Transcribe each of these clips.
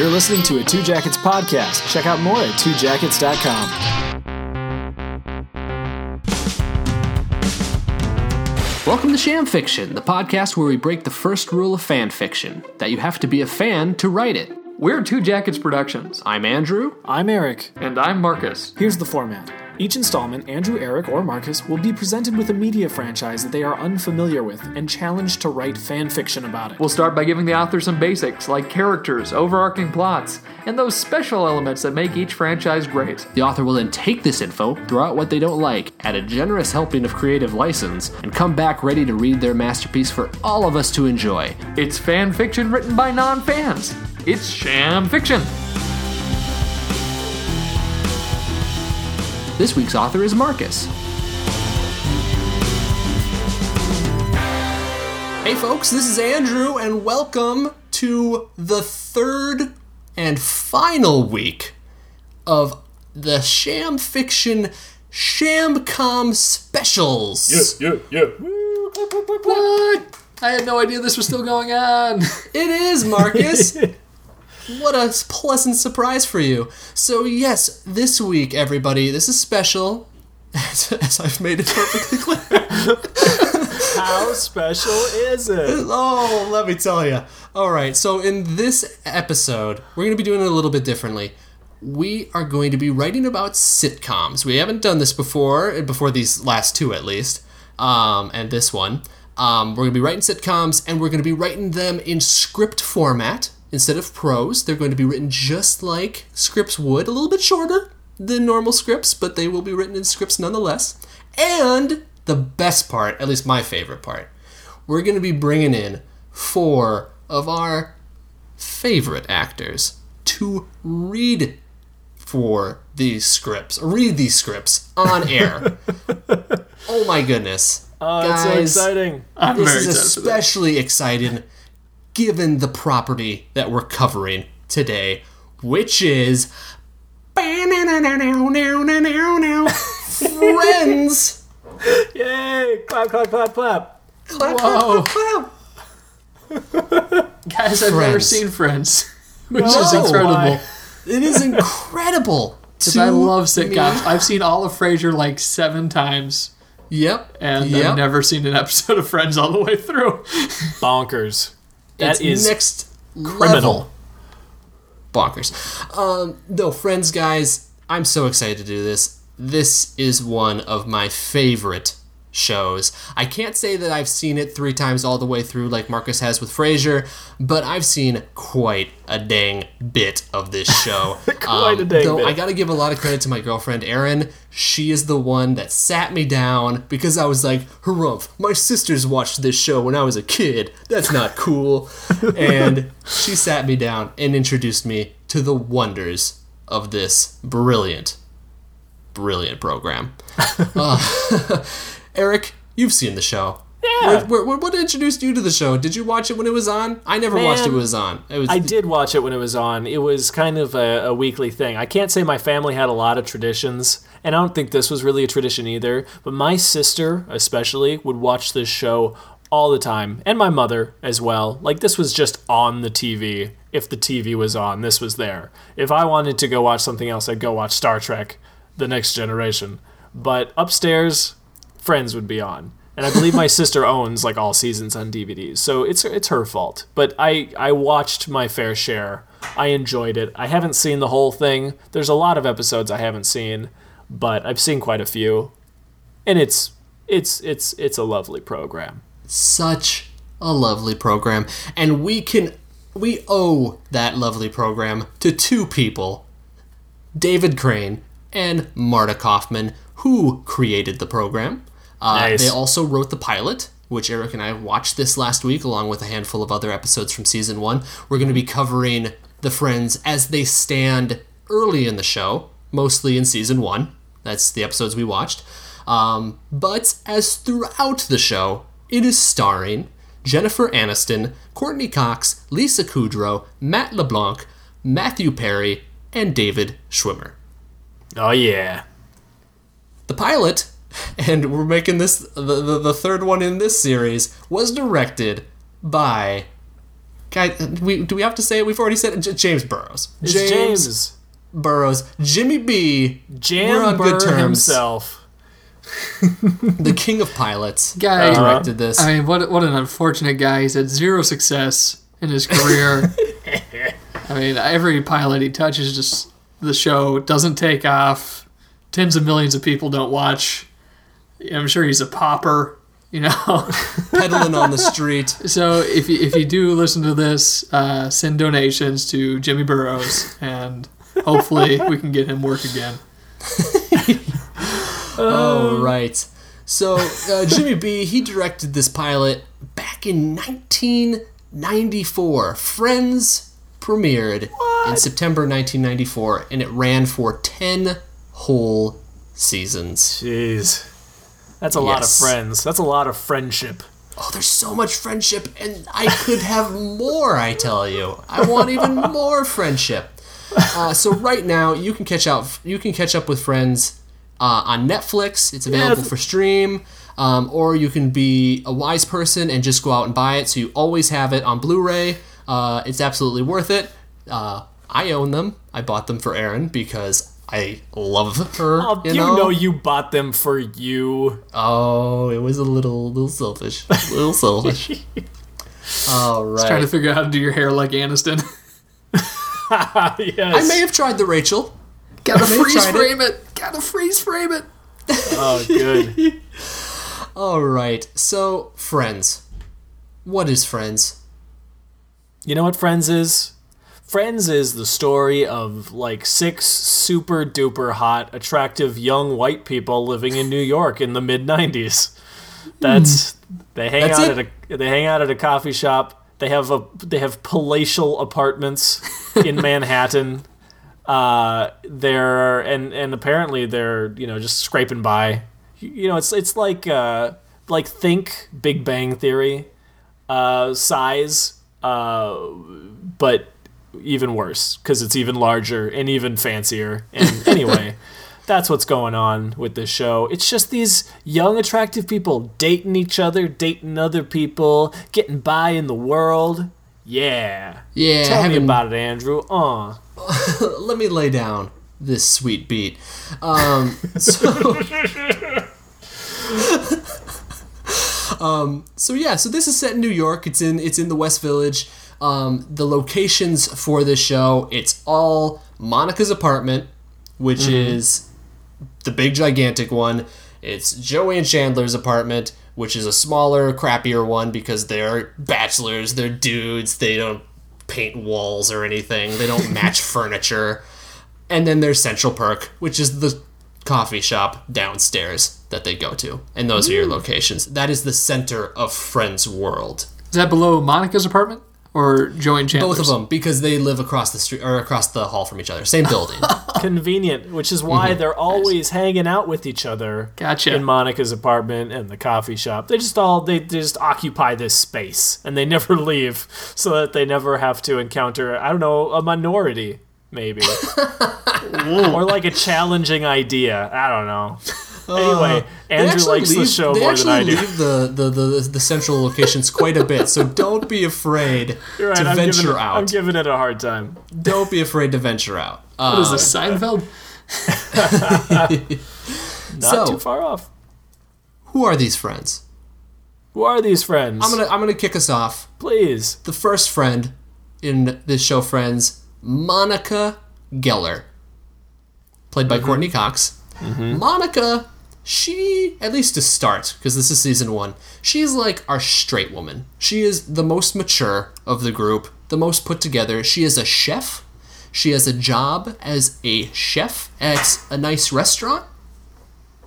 You're listening to a Two Jackets podcast. Check out more at twojackets.com. Welcome to Sham Fiction, the podcast where we break the first rule of fan fiction that you have to be a fan to write it. We're Two Jackets Productions. I'm Andrew. I'm Eric. And I'm Marcus. Here's the format. Each installment, Andrew, Eric, or Marcus will be presented with a media franchise that they are unfamiliar with and challenged to write fan fiction about it. We'll start by giving the author some basics, like characters, overarching plots, and those special elements that make each franchise great. The author will then take this info, throw out what they don't like, add a generous helping of creative license, and come back ready to read their masterpiece for all of us to enjoy. It's fan fiction written by non fans. It's sham fiction. This week's author is Marcus. Hey folks, this is Andrew, and welcome to the third and final week of the Sham Fiction Shamcom specials. yeah, yeah. Yeah. What? I had no idea this was still going on. It is, Marcus. what a pleasant surprise for you. So, yes, this week, everybody, this is special. As, as I've made it perfectly clear. How special is it? Oh, let me tell you. All right, so in this episode, we're going to be doing it a little bit differently. We are going to be writing about sitcoms. We haven't done this before, before these last two at least, um, and this one. Um, we're going to be writing sitcoms, and we're going to be writing them in script format instead of prose. They're going to be written just like scripts would, a little bit shorter than normal scripts, but they will be written in scripts nonetheless. And the best part, at least my favorite part, we're going to be bringing in four of our favorite actors to read for these scripts, read these scripts on air. oh my goodness. Ah, oh, that's so Guys, exciting. I'm This very is excited for that. especially exciting given the property that we're covering today, which is Friends. Yay! Clap, clap, clap, clap. Clap, Whoa. clap, clap. Guys, I've never seen Friends, which No, is incredible. why? It is incredible. Because I love sitcoms. I've seen all of Frasier like seven times, Yep. and yep. I've never seen an episode of Friends all the way through. Bonkers. That it's is next criminal. level. Bonkers. Um, no, friends, guys, I'm so excited to do this. This is one of my favorite shows. I can't say that I've seen it three times all the way through like Marcus has with Frasier, but I've seen quite a dang bit of this show. Quite a dang though bit. I gotta give a lot of credit to my girlfriend Erin. She is the one that sat me down because I was like, Harumph, my sisters watched this show when I was a kid. That's not cool. and she sat me down and introduced me to the wonders of this brilliant, brilliant program. Uh, Eric, you've seen the show. Yeah. What, what, what introduced you to the show? Did you watch it when it was on? I never watched it when it was on. It was I did watch it when it was on. It was kind of a, a weekly thing. I can't say my family had a lot of traditions, and I don't think this was really a tradition either. But my sister, especially, would watch this show all the time, and my mother as well. Like, this was just on the TV. If the TV was on, this was there. If I wanted to go watch something else, I'd go watch Star Trek The Next Generation. But upstairs, Friends would be on. And I believe my sister owns like all seasons on DVDs, so it's it's her fault. But I I watched my fair share. I enjoyed it. I haven't seen the whole thing. There's a lot of episodes I haven't seen, but I've seen quite a few, and it's it's it's it's a lovely program. such a lovely program and we can we owe that lovely program to two people david crane and marta kauffman who created the program uh, Nice. they also wrote the pilot which eric and i watched this last week along with a handful of other episodes from season one we're going to be covering the friends as they stand early in the show mostly in season one that's the episodes we watched um, but as throughout the show, it is starring Jennifer Aniston, Courteney Cox, Lisa Kudrow, Matt LeBlanc, Matthew Perry, and David Schwimmer. Oh yeah, The pilot, and we're making this the, the, the third one in this series, was directed by Guy, we do we have to say it? We've already said it. J- James Burrows. It's James, Burrows. Jimmy B. we're Jam on good terms. himself. the king of pilots. Guy directed this. I mean, what what an unfortunate guy. He's had zero success in his career. I mean, every pilot he touches, just the show doesn't take off. Tens of millions of people don't watch. I'm sure he's a popper, You know, peddling on the street. so if you, if you do listen to this, uh, send donations to Jimmy Burrows, and hopefully we can get him work again. Oh, right. So uh, Jimmy B. He directed this pilot back in 1994. Friends premiered in September 1994, and it ran for 10 whole seasons. Jeez. That's a lot of friends. That's a lot of friendship. Oh, there's so much friendship, and I could have more. I tell you, I want even more friendship. Uh, so right now, you can catch out. You can catch up with friends uh, on Netflix. It's available Yeah. for stream, um, or you can be a wise person and just go out and buy it. So you always have it on Blu-ray. Uh, it's absolutely worth it. Uh, I own them. I bought them for Erin because I love her. Oh, you you know? know you bought them for you. Oh, it was a little, little selfish. A little selfish. All right. Trying to figure out how to do your hair like Aniston. yes. I may have tried the Rachel. Gotta freeze tried it. frame it. Gotta freeze frame it. Oh, good. All right. So, Friends. What is Friends? You know what Friends is? Friends is the story of like six super duper hot, attractive young white people living in New York in the mid '90s. That's they hang That's out it? at a they hang out at a coffee shop. They have a they have palatial apartments in Manhattan. Uh, they're and and apparently they're you know just scraping by. You know, it's it's like uh like think Big Bang Theory uh, size, uh, but even worse because it's even larger and even fancier. And anyway, that's what's going on with this show. It's just these young, attractive people dating each other, dating other people, getting by in the world. Yeah. Yeah, Tell me about it, Andrew. Uh. Let me lay down this sweet beat. Um, so, um, so yeah, so this is set in New York. It's in it's in the West Village. Um, the locations for this show, it's all Monica's apartment, which is the big gigantic one. It's Joey and Chandler's apartment, which is a smaller, crappier one because they're bachelors, they're dudes, they don't paint walls or anything, they don't match furniture. And then there's Central Perk, which is the coffee shop downstairs that they go to. And those are your locations. That is the center of Friends World. Is that below Monica's apartment or Joey and Chandler's? Both of them, because they live across the street or across the hall from each other. Same building. Convenient, which is why mhm. they're always hanging out with each other. Gotcha. In Monica's apartment and the coffee shop. They just all they, they just occupy this space and they never leave so that they never have to encounter I don't know, a minority, maybe. or like a challenging idea. I don't know. Anyway, uh, They Andrew actually likes the leave- show they more than actually I do. leave the, the, the, the central locations quite a bit, so don't be afraid right, to I'm venture giving, out. I'm giving it a hard time. don't be afraid to venture out. Uh, What is uh, this, Seinfeld? Not So- too far off. who are these friends? Who are these friends? I'm gonna I'm gonna kick us off. Please. The first friend in this show, Friends, Monica Geller, played by mm-hmm. Courteney Cox. Mm-hmm. Monica, she at least to start because this is season one. She's like our straight woman. She is the most mature of the group, the most put together. She is a chef. She has a job as a chef at a nice restaurant,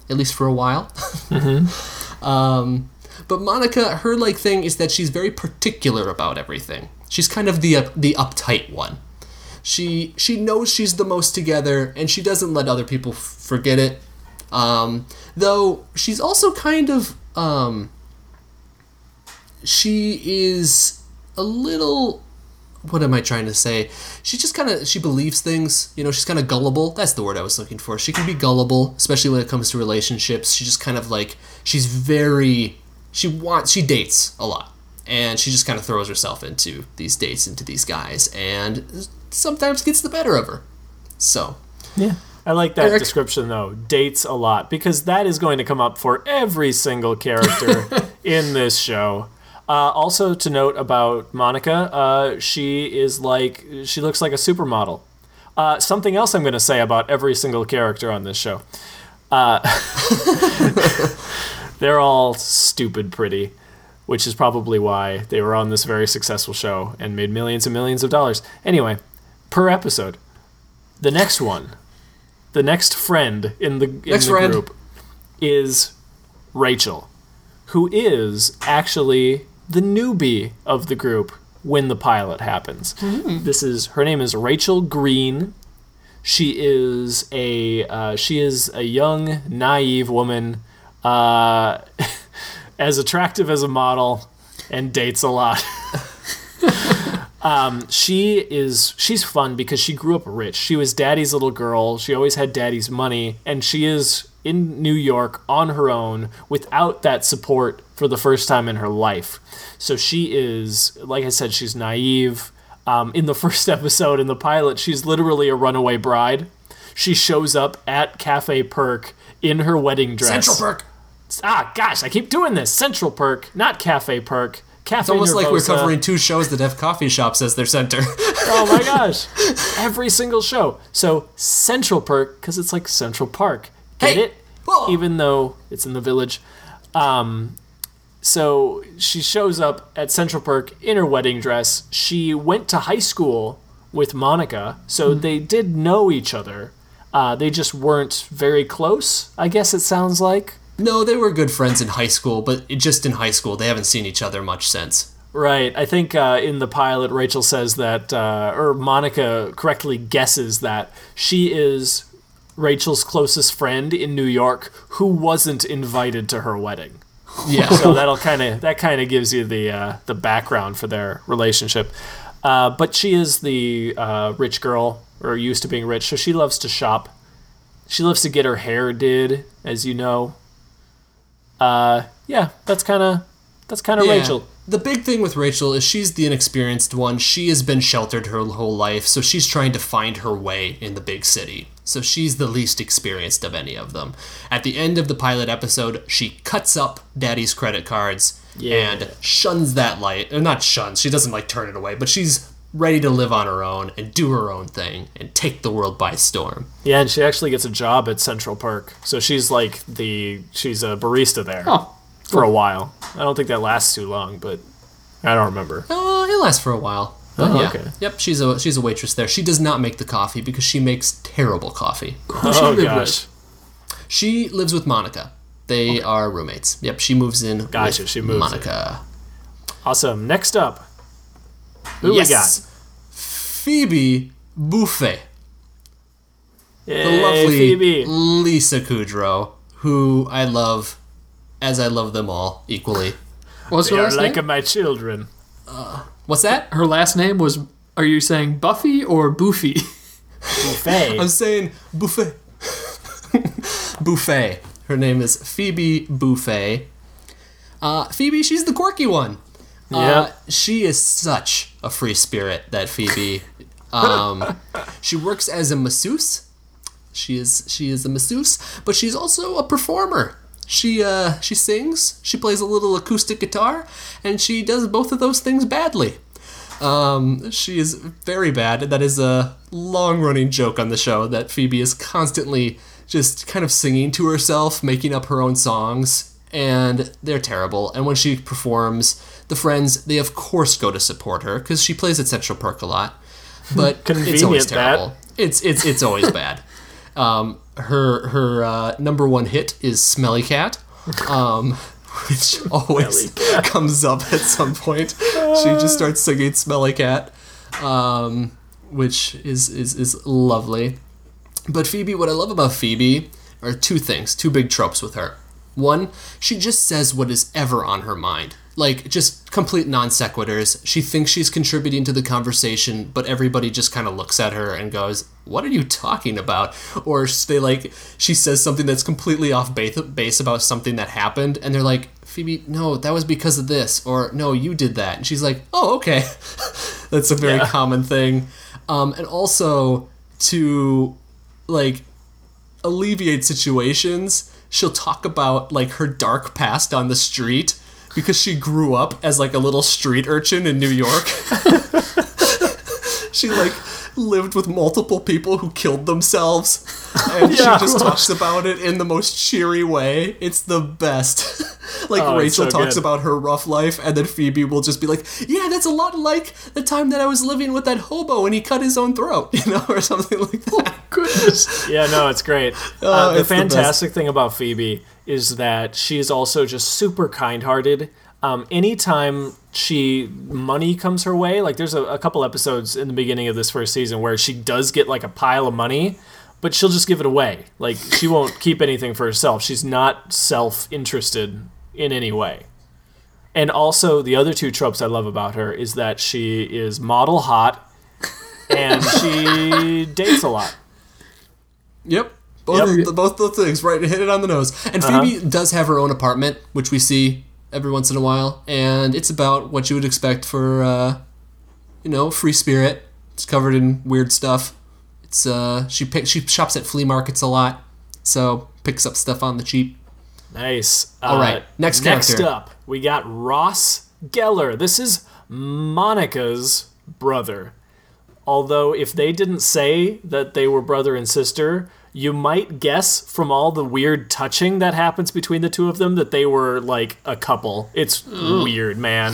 at least for a while. Um, but Monica, her like thing is that she's very particular about everything. She's kind of the uh, the uptight one. She she knows she's the most together, and she doesn't let other people f- forget it. Um, though she's also kind of um, she is a little what am I trying to say? She just kind of she believes things. You know, she's kind of gullible. That's the word I was looking for. She can be gullible, especially when it comes to relationships. She just kind of like she's very she wants she dates a lot. and she just kind of throws herself into these dates, into these guys, and sometimes gets the better of her. So, Yeah. I like that description though. Dates a lot because that is going to come up for every single character in this show. Uh, also to note about Monica, uh, she is like she looks like a supermodel. Uh, something else I'm going to say about every single character on this show. Uh, they're all stupid pretty, which is probably why they were on this very successful show and made millions and millions of dollars. Anyway, per episode, the next one, the next friend in the in Next the friend. group is Rachel, who is actually the newbie of the group when the pilot happens. This is her name is Rachel Green. She is a uh, she is a young naive woman, uh, as attractive as a model, and dates a lot. Um, she is she's fun because she grew up rich. She was daddy's little girl. She always had daddy's money, and she is in New York on her own without that support for the first time in her life. So she is, like I said, she's naive. Um, in the first episode in the pilot, she's literally a runaway bride. She shows up at Cafe Perk in her wedding dress. Central Perk. Ah, gosh, I keep doing this. Central Perk, not Cafe Perk. Cafe It's almost like we're covering two shows that have coffee shops as their center. Oh my gosh. Every single show. So Central Perk, because it's like Central Park. Get Hey! it? Whoa! Even though it's in the village. Um, so she shows up at Central Perk in her wedding dress. She went to high school with Monica, so they did know each other. Uh, they just weren't very close, I guess it sounds like. No, they were good friends in high school, but just in high school, they haven't seen each other much since. Right. I think uh, in the pilot, Rachel says that, uh, or Monica correctly guesses that she is Rachel's closest friend in New York who wasn't invited to her wedding. Yeah. So that'll kind of that kind of gives you the uh, the background for their relationship. Uh, but she is the uh, rich girl, or used to being rich, so she loves to shop. She loves to get her hair did, as you know. Uh, yeah, that's kind of that's kind of Yeah. Rachel. The big thing with Rachel is she's the inexperienced one. She has been sheltered her whole life, so she's trying to find her way in the big city. So she's the least experienced of any of them. At the end of the pilot episode, she cuts up Daddy's credit cards Yeah. and shuns that light. Or not shuns, she doesn't like turn it away, but she's ready to live on her own and do her own thing and take the world by storm. Yeah, and she actually gets a job at Central Perk. So she's like the she's a barista there Oh, for a while. I don't think that lasts too long, but I don't remember. Uh, it lasts for a while. But Oh, yeah. okay. Yep, she's a she's a waitress there. She does not make the coffee because she makes terrible coffee. who she oh live gosh. She lives with Monica. They are roommates. Yep, she moves in. Gotcha, with she moves in. Monica. Awesome. Next up. Who yes. we got? Phoebe Buffay. The lovely Phoebe. Lisa Kudrow, who I love as I love them all equally. What's They her are last like name? my children. What's that? Her last name was. Are you saying Buffy or Boofy? Buffet. I'm saying Buffet. Buffet. Her name is Phoebe Buffay. Uh, Phoebe, she's the quirky one. Uh, she is such a free spirit, that Phoebe. Um, she works as a masseuse. She is she is a masseuse, but she's also a performer. She uh, she sings, she plays a little acoustic guitar, and she does both of those things badly. Um, she is very bad. That is a long running joke on the show that Phoebe is constantly just kind of singing to herself, making up her own songs, and they're terrible. And when she performs, the friends, they of course go to support her because she plays at Central Perk a lot. But it's always Convenient, that. terrible. It's it's it's always bad. Um, her her uh, number one hit is Smelly Cat. Um, which always comes up at some point. She just starts singing "Smelly Cat," um, which is, is is lovely. But Phoebe, what I love about Phoebe are two things, two big tropes with her. One, she just says what is ever on her mind. Like, just complete non sequiturs. She thinks she's contributing to the conversation, but everybody just kind of looks at her and goes, What are you talking about? Or they like, she says something that's completely off base about something that happened, and they're like, Phoebe, no, that was because of this, or no, you did that. And she's like, oh, okay. That's a very Yeah. common thing. Um, and also to like alleviate situations, she'll talk about like her dark past on the street because she grew up as like a little street urchin in New York. she like lived with multiple people who killed themselves and Yeah. she just talks about it in the most cheery way it's the best like Oh, rachel so talks good. about her rough life and then phoebe will just be like yeah that's a lot like the time that i was living with that hobo and he cut his own throat you know or something like that Goodness. Yeah, no, it's great. Oh, uh, the it's the fantastic thing about Phoebe is that she's also just super kind-hearted. Um, anytime she money comes her way, like there's a, a couple episodes in the beginning of this first season where she does get like a pile of money, but she'll just give it away. Like she won't keep anything for herself. She's not self-interested in any way. And also the other two tropes I love about her is that she is model hot and she dates a lot. Yep. Both, Yep. the, both those things, right? Hit it on the nose. And Phoebe does have her own apartment, which we see every once in a while, and it's about what you would expect for, uh, you know, free spirit. It's covered in weird stuff. It's uh, she pick, she shops at flea markets a lot, so picks up stuff on the cheap. Nice. All right, next Next character. up, we got Ross Geller. This is Monica's brother. Although, if they didn't say that they were brother and sister, you might guess from all the weird touching that happens between the two of them that they were like a couple. It's weird, man.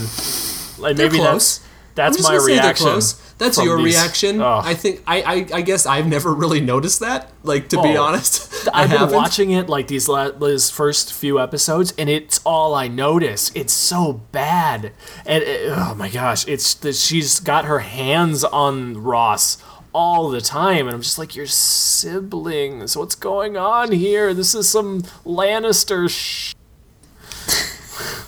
Like They're maybe close. that's that's my reaction. That's your these- reaction. Oh. I think I, I I guess I've never really noticed that. Like to be Oh. honest, I I've been watching it like these la- these first few episodes, and it's all I notice. It's so bad, and it- oh my gosh, it's that she's got her hands on Ross all the time, and I'm just like, your siblings. What's going on here? This is some Lannister. Sh-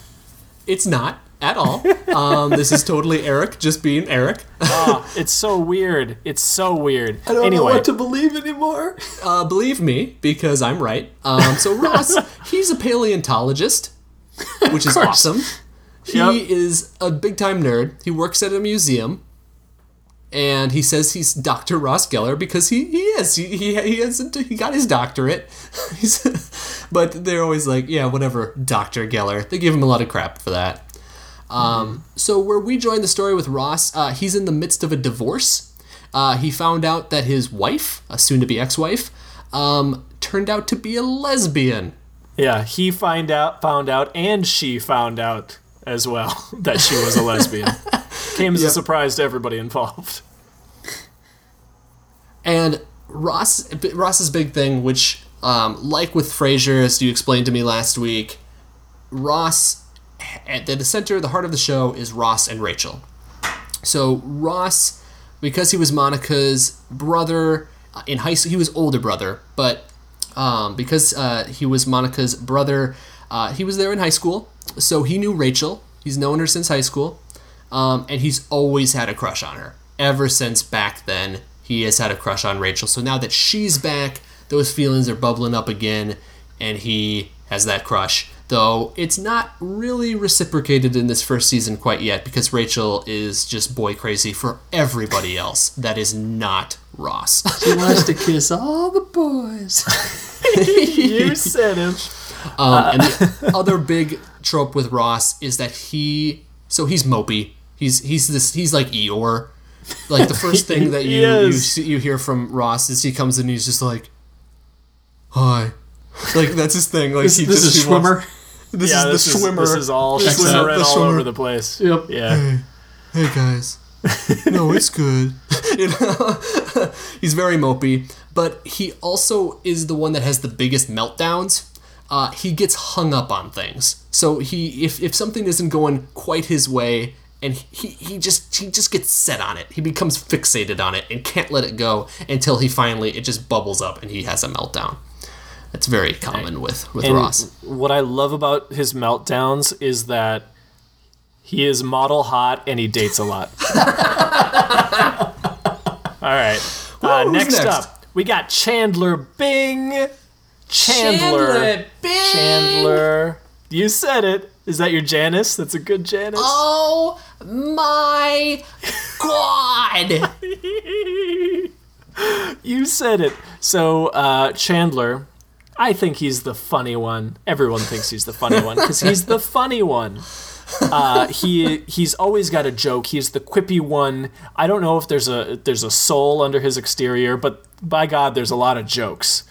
It's not at all. Um, this is totally Eric just being Eric. oh, it's so weird. It's so weird. I don't anyway, know what to believe anymore. Uh, believe me, because I'm right. Um, so Ross, he's a paleontologist, which is awesome. He Yep. is a big time nerd. He works at a museum, and he says he's Dr. Ross Geller because he, he is. He he he, has, he got his doctorate. But they're always like, yeah, whatever, Dr. Geller. They give him a lot of crap for that. Um, so where we join the story with Ross, uh, he's in the midst of a divorce. Uh, he found out that his wife, a soon-to-be ex-wife, um, turned out to be a lesbian. yeah, he find out, found out, and she found out as well that she was a lesbian. Came as a surprise to everybody involved. And Ross, Ross's big thing, which, um, like with Frasier, as you explained to me last week, Ross, at the center, the heart of the show is Ross and Rachel. So Ross, because he was Monica's brother in high school, he was older brother, but um, because uh, he was Monica's brother, uh, he was there in high school, so he knew Rachel. He's known her since high school, um, and he's always had a crush on her ever since back then. He has had a crush on Rachel. So now that she's back, those feelings are bubbling up again, and he has that crush. Though it's not really reciprocated in this first season quite yet because Rachel is just boy crazy for everybody else that is not Ross. He wants to kiss all the boys. you said him. Um, and the other big trope with Ross is that he, so he's mopey. He's he's this he's like Eeyore. Like the first thing that you you, see, you hear from Ross is he comes in and he's just like, "Hi," like that's his thing. Like This, he this just is he wants- Schwimmer. this yeah, is this the is, Schwimmer. This is all This swimming all Schwimmer. over the place. Yep. Yeah. hey guys no it's good you know he's very mopey but he also is the one that has the biggest meltdowns uh, he gets hung up on things so he if, if something isn't going quite his way and he, he just he just gets set on it he becomes fixated on it and can't let it go until he finally it just bubbles up and he has a meltdown that's very common with with And ross what I love about his meltdowns is that he is model hot and he dates a lot. all right. Uh, next, next? up, we got Chandler Bing. Chandler. Bing. Chandler You said it. Is that your Janice? That's a good Janice. Oh my god! You said it. So uh, Chandler, I think he's the funny one. Everyone thinks he's the funny one because he's the funny one. Uh, he he's always got a joke. He's the quippy one. I don't know if there's a there's a soul under his exterior, but by God, there's a lot of jokes.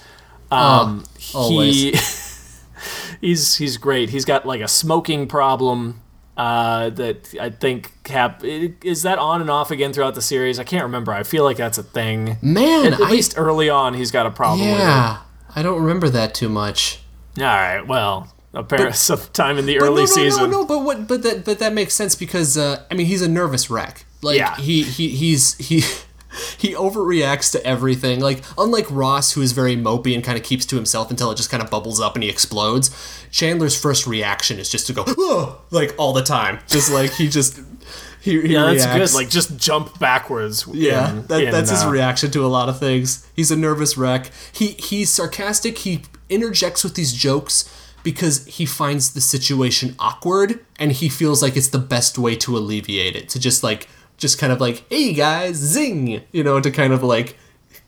Um, he he's he's great. He's got like a smoking problem uh, that I think Cap is that on and off again throughout the series. I can't remember. I feel like that's a thing. Man, At I, least early on, he's got a problem with yeah, I don't remember that too much. All right. Well, apparently, sometime in the early no, no, season. No, no, but what? But that, but that makes sense because uh, I mean, he's a nervous wreck. Like Yeah. he, he, he's he. He overreacts to everything. Like, unlike Ross, who is very mopey and kind of keeps to himself until it just kind of bubbles up and he explodes, Chandler's first reaction is just to go, oh, like all the time. Just like he just. He, he Yeah, that's reacts. good. Like just jump backwards. Yeah, in- that, in, that's his uh, reaction to a lot of things. He's a nervous wreck. He he's sarcastic. He interjects with these jokes because he finds the situation awkward and he feels like it's the best way to alleviate it. To just like just kind of like, "Hey guys, zing," you know, to kind of like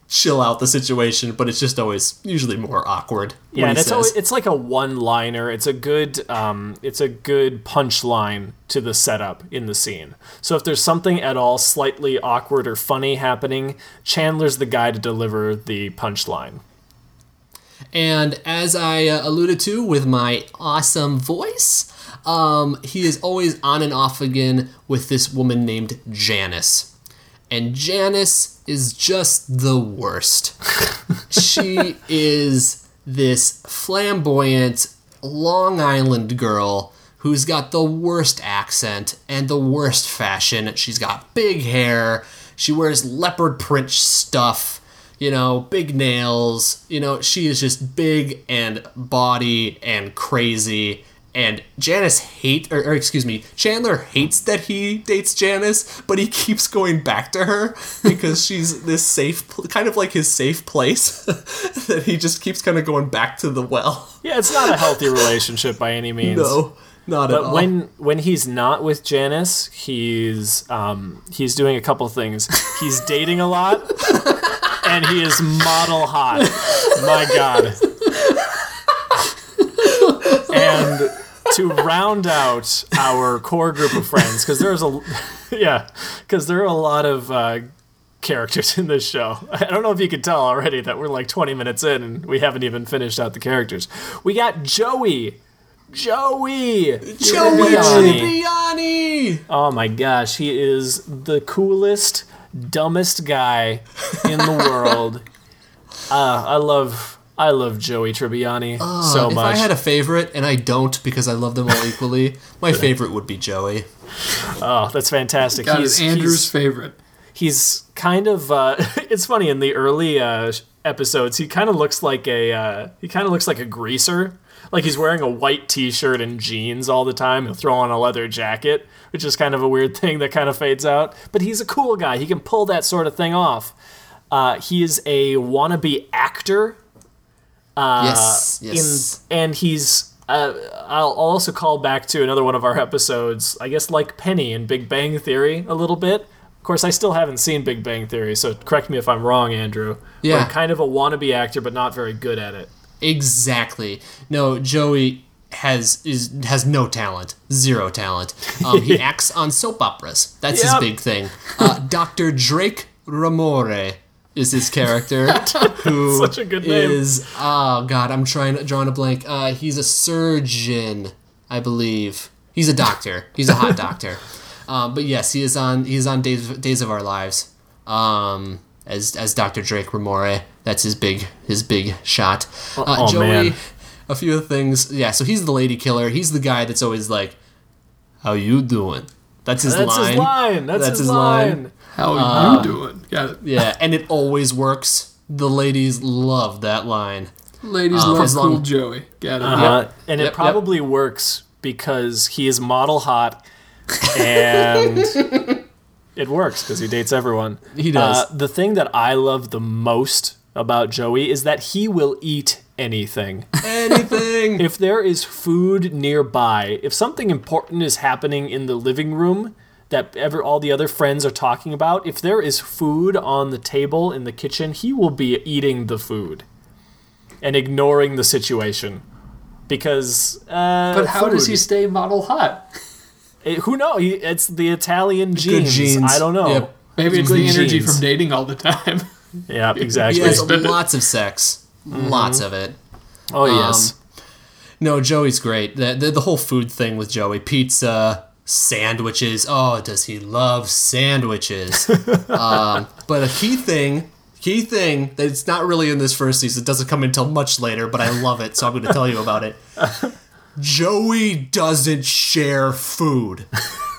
chill out the situation, but it's just always usually more awkward. Yeah, and it's always, it's like a one-liner. It's a good um, it's a good punchline to the setup in the scene. So if there's something at all slightly awkward or funny happening, Chandler's the guy to deliver the punchline. And as I uh, alluded to with my awesome voice, um, he is always on and off again with this woman named Janice. And Janice is just the worst. she is this flamboyant Long Island girl who's got the worst accent and the worst fashion. She's got big hair. She wears leopard print stuff you know, big nails. You know, she is just big and body and crazy. And Janice hate, or, or excuse me, Chandler hates that he dates Janice, but he keeps going back to her because she's this safe, kind of like his safe place that he just keeps kind of going back to the well. Yeah, it's not a healthy relationship by any means. No, not at all. But when when he's not with Janice, he's um, he's doing a couple things. He's dating a lot, and he is model hot. My God. And to round out our core group of friends, because there's a yeah, because there are a lot of uh, characters in this show. I don't know if you can tell already that we're like 20 minutes in and we haven't even finished out the characters. We got Joey. Joey! Joey. Tribbiani! Oh my gosh, he is the coolest, dumbest guy in the world. Uh, I love I love Joey Tribbiani so Uh, if. I had a favorite, and I don't because I love them all equally, my favorite would be Joey. oh, that's fantastic. That he's, is Andrew's he's, favorite. he's kind of uh, it's funny in the early uh, episodes he kind of looks like a uh, he kind of looks like a greaser like he's wearing a white t-shirt and jeans all the time and throw on a leather jacket which is kind of a weird thing that kind of fades out but he's a cool guy he can pull that sort of thing off uh, he is a wannabe actor yes, yes. in and he's uh, I'll also call back to another one of our episodes. I guess like Penny in Big Bang Theory a little bit. Of course, I still haven't seen Big Bang Theory, so correct me if I'm wrong, Andrew. Yeah. But kind of a wannabe actor, but not very good at it. Exactly. No, Joey has is has no talent, zero talent. Um, he acts on soap operas. That's his big thing. Uh, Doctor Drake Ramore is his character, who Such a good name. is oh god, I'm trying drawing a blank. Uh, he's a surgeon, I believe. He's a doctor. He's a hot doctor. Um, but yes, he is on he's on Days Days of Our Lives. Um, as as Dr. Drake Ramore. That's his big his big shot. Uh, oh, Joey, man. A few of the things. Yeah, so he's the lady killer. He's the guy that's always like, "How you doing?" That's his line. That's line. his line. That's, That's his, his line. line. How Uh, you doing? Got it. Yeah, and it always works. The ladies love that line. Ladies Uh, love as cool long- Joey. Got it. Uh-huh. And it Yep, yep. probably works because he is model hot and it works because he dates everyone. He does. Uh, the thing that I love the most about Joey is that he will eat anything. Anything. if there is food nearby, if something important is happening in the living room that ever all the other friends are talking about, if there is food on the table in the kitchen, he will be eating the food and ignoring the situation. Because uh, But how does he stay model hot? It- who knows? It's the Italian genes. genes. I don't know. Yep. Maybe it's Good the energy genes. from dating all the time. Yeah, exactly. He exactly. has lots of sex. Mm-hmm. Lots of it. oh yes. No, Joey's great. The, the, the whole food thing with Joey pizza, sandwiches. Oh, does he love sandwiches? um, but a key thing, key thing that it's not really in this first season, it doesn't come until much later, but I love it, so I'm going to tell you about it. Joey doesn't share food.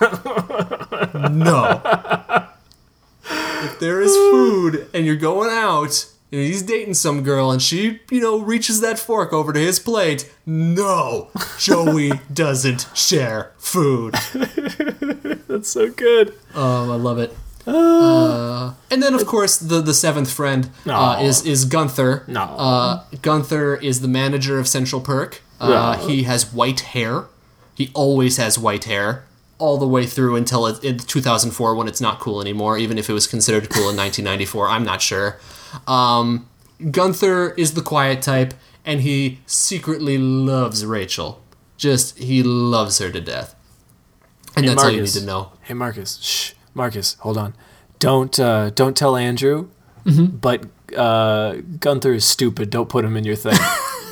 no. If there is food and you're going out he's dating some girl and she, you know, reaches that fork over to his plate, no, Joey doesn't share food. That's so good. Um, I love it. Uh, and then, of course, the the seventh friend uh, is is Gunther. No. Uh, Gunther is the manager of Central Perk. Uh, Yeah. He has white hair. He always has white hair all the way through until it, in 2004 when it's not cool anymore. Even if it was considered cool in 1994, I'm not sure. Um, Gunther is the quiet type, and he secretly loves Rachel. Just he loves her to death. And that's all you need to know. Hey Marcus, shh, Marcus, hold on. Don't uh, don't tell Andrew. Mm-hmm. But uh, Gunther is stupid. Don't put him in your thing.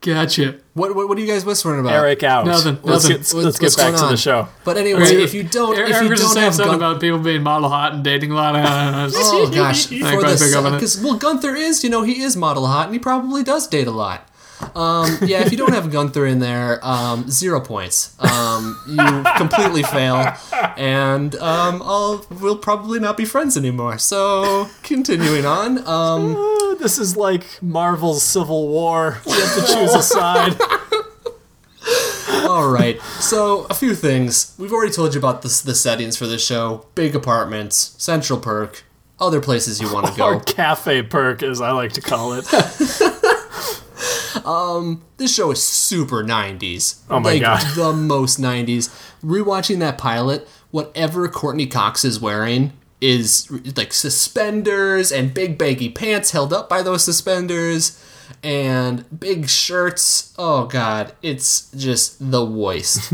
Gotcha. What, what what are you guys whispering about? Eric out. Nothing, Let's nothing. get let's get back to the show. But anyway, if you don't, if you was just don't saying have something Gun- about people being model hot and dating a lot of. Uh, oh gosh, for quite the big up on it. because well, Gunther is you know he is model hot and he probably does date a lot. Um, yeah, if you don't have Gunther in there, um, zero points. Um, you completely fail, and um, I'll we'll probably not be friends anymore. So continuing on, um, this is like Marvel's Civil War. We have to choose a side. all right. So a few things we've already told you about this, the settings for this show: big apartments, Central Perk, other places you want to go. or cafe perk, as I like to call it. um, this show is super 90s. Oh my like, God. The most 90s. Rewatching that pilot, whatever Courteney Cox is wearing is like suspenders and big baggy pants held up by those suspenders and big shirts. Oh god, it's just the worst.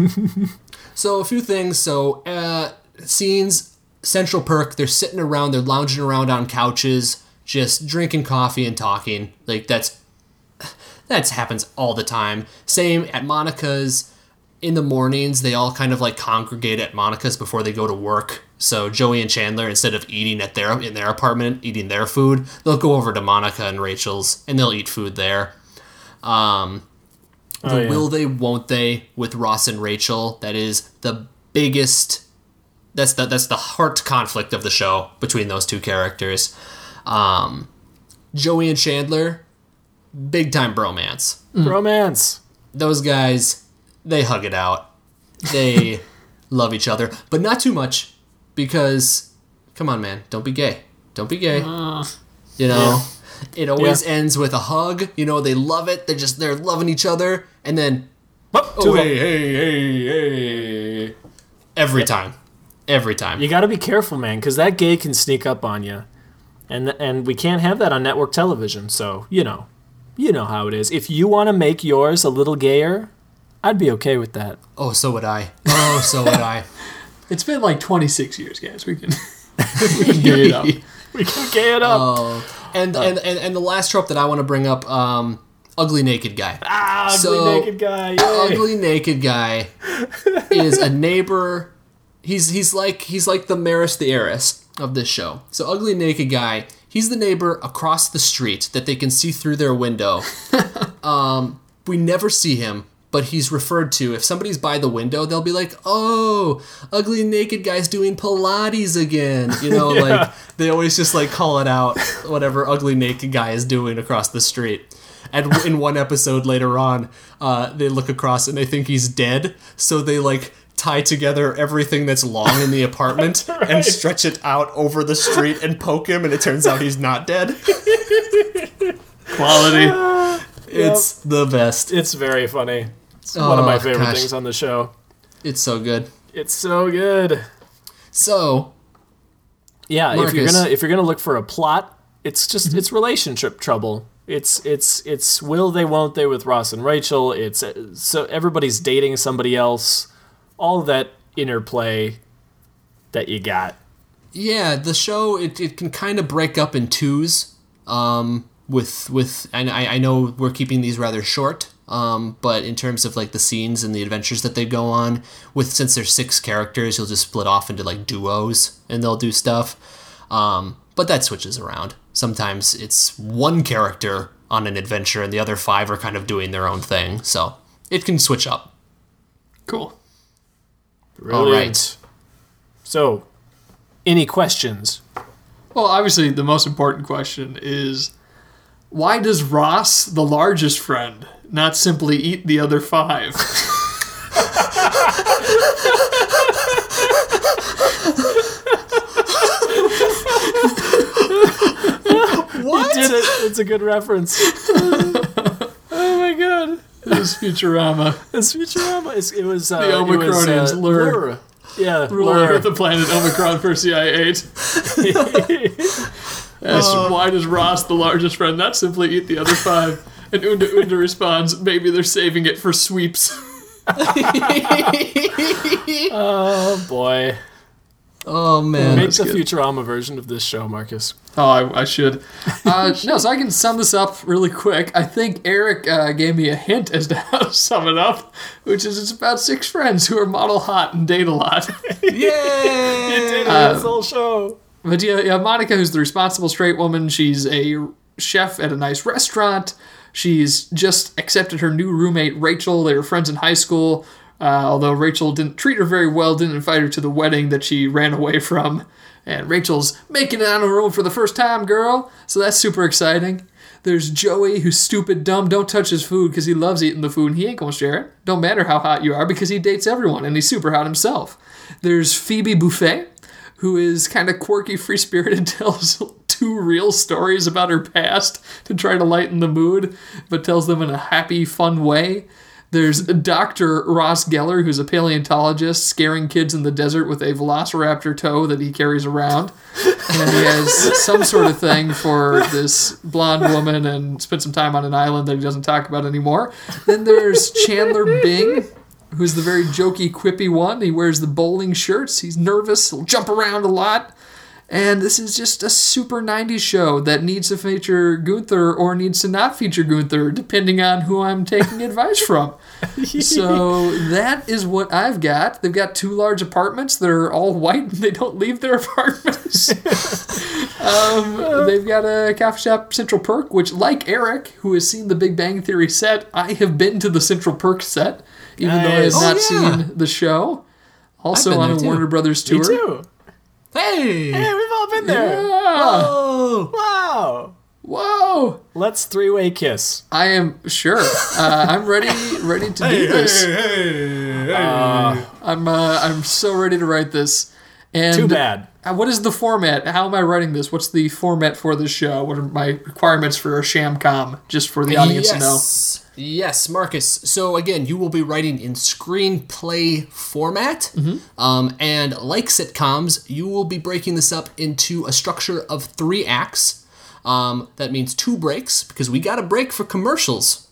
so a few things. So uh, scenes, Central Perk. They're sitting around. They're lounging around on couches, just drinking coffee and talking. Like that's that happens all the time. Same at Monica's. In the mornings, they all kind of like congregate at Monica's before they go to work. So Joey and Chandler, instead of eating at their in their apartment, eating their food, they'll go over to Monica and Rachel's and they'll eat food there. Um, the Oh, yeah. will they, won't they with Ross and Rachel. That is the biggest. That's the that's the heart conflict of the show between those two characters. Um, Joey and Chandler, big time bromance. Romance. Those guys, they hug it out. They love each other, but not too much because, come on, man, don't be gay. Don't be gay. Ah. you know, it always Yeah. ends with a hug. You know, they love it. They're just they're loving each other, and then oh two hey hey hey hey, every time, every time. You got to be careful, man, because that gay can sneak up on you, and and we can't have that on network television. So you know, you know how it is. If you want to make yours a little gayer, I'd be okay with that. Oh, so would I. Oh, so would I. it's been like 26 years, guys. We can, we can get it up. We can gay it up. Oh, and, and and and the last trope that I want to bring up, um, ugly naked guy. ah, ugly so- naked guy. Yay. ugly naked guy is a neighbor. He's he's like he's like the Maris the heiress of this show. So ugly naked guy. He's the neighbor across the street that they can see through their window. um, we never see him, but he's referred to. If somebody's by the window, they'll be like, "Oh, ugly naked guy's doing Pilates again." You know, like they always just like call it out whatever ugly naked guy is doing across the street. And in one episode later on, uh, they look across and they think he's dead, so they like tie together everything that's long in the apartment and stretch it out over the street and poke him, and it turns out he's not dead. Quality. It's the best. It's very funny. It's one of my Oh, favorite gosh. things on the show. It's so good. It's so good. So, Yeah, if you're gonna if you're gonna look for a plot, it's just Mm-hmm. it's relationship trouble. It's it's it's will they won't they with Ross and Rachel. It's uh, so everybody's dating somebody else. All that interplay that you got. yeah, the show it, it can kind of break up in twos. Um, with with and I, I know we're keeping these rather short. Um, but in terms of like the scenes and the adventures that they go on, with since there's six characters, you'll just split off into like duos and they'll do stuff. Um, but that switches around. Sometimes it's one character on an adventure and the other five are kind of doing their own thing. So it can switch up. Cool. Brilliant. right. So, any questions? Well, obviously, the most important question is why does Ross, the largest friend, not simply eat the other five? What? Did it. It's a good reference. oh my god. This is Futurama. It's Futurama. It's, it was uh, The it was, Omicronians, uh, Lrrr. Lrrr. Yeah, Ruler of the planet Omicron Persei 8. Yes, why does Ross, the largest friend, not simply eat the other five? And Unda Unda responds, maybe they're saving it for sweeps. Oh boy. Oh man. Make the good. Futurama version of this show, Marcus. Oh, I, I should. Uh, no, so I can sum this up really quick. I think Eric uh, gave me a hint as to how to sum it up, which is it's about six friends who are model hot and date a lot. Yay! this whole show. But yeah, yeah, Monica, who's the responsible straight woman, she's a chef at a nice restaurant. She's just accepted her new roommate, Rachel. They were friends in high school. Uh, although Rachel didn't treat her very well, didn't invite her to the wedding that she ran away from. And Rachel's making it on her own for the first time, girl. So that's super exciting. There's Joey, who's stupid, dumb, don't touch his food because he loves eating the food and he ain't gonna share it. Don't matter how hot you are because he dates everyone and he's super hot himself. There's Phoebe Buffay, who is kind of quirky, free spirited, tells two real stories about her past to try to lighten the mood, but tells them in a happy, fun way. There's Dr. Ross Geller, who's a paleontologist, scaring kids in the desert with a velociraptor toe that he carries around. And he has some sort of thing for this blonde woman and spent some time on an island that he doesn't talk about anymore. Then there's Chandler Bing, who's the very jokey, quippy one. He wears the bowling shirts. He's nervous. He'll jump around a lot. And this is just a super 90s show that needs to feature Gunther or needs to not feature Gunther, depending on who I'm taking advice from. So that is what I've got. They've got two large apartments. They're all white and they don't leave their apartments. um, they've got a coffee shop, Central Perk, which, like Eric, who has seen the Big Bang Theory set, I have been to the Central Perk set, even though I have Nice. not Oh, yeah. seen the show. Also on a too. Warner Brothers Me tour. Hey! Hey, we've all been there. Yeah. Oh! Wow. Whoa! Let's three way kiss. I am sure. Uh, I'm ready, ready to do this. I'm, uh, I'm so ready to write this. And Too bad. Uh, what is the format? How am I writing this? What's the format for this show? What are my requirements for a shamcom? Just for the audience to know. yes. Yes, Marcus. So again, you will be writing in screenplay format, um, and like sitcoms, you will be breaking this up into a structure of three acts. Um, that means two breaks because we got a break for commercials.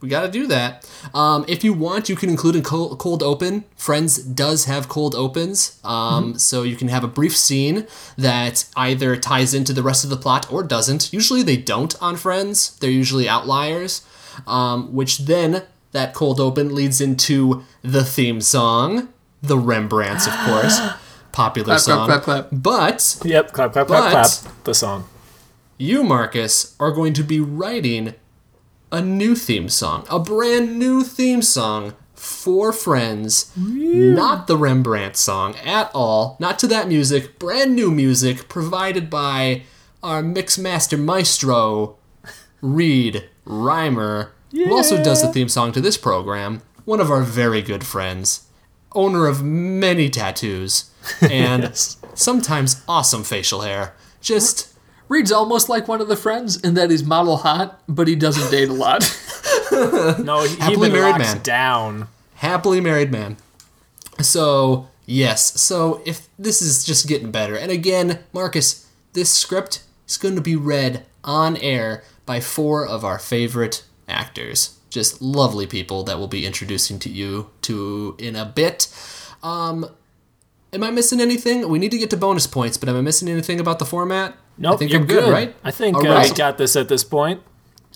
We got to do that. Um, if you want, you can include a cold, cold open. Friends does have cold opens, um, so you can have a brief scene that either ties into the rest of the plot or doesn't. Usually they don't on Friends. They're usually outliers, um, which then that cold open leads into the theme song, the Rembrandts, of course, popular Clap, clap, song. clap, clap. But Yep. Clap, clap, clap, clap. The song. you, Marcus, are going to be writing a new theme song, a brand new theme song for Friends. Not the Rembrandt song at all, not to that music, brand new music provided by our Mixmaster Maestro, Reed Reimer, who also does the theme song to this program, one of our very good friends, owner of many tattoos, and sometimes awesome facial hair. Just Reed's almost like one of the friends in that he's model hot, but he doesn't date a lot. No, he, he Happily even married locks man. down. happily married man. So, yes. So, if this is just getting better. And again, Marcus, this script is going to be read on air by four of our favorite actors. Just lovely people that we'll be introducing to you to in a bit. Um, am I missing anything? We need to get to bonus points, but am I missing anything about the format? Nope, you're I'm good, right? I think uh, right. I got this at this point.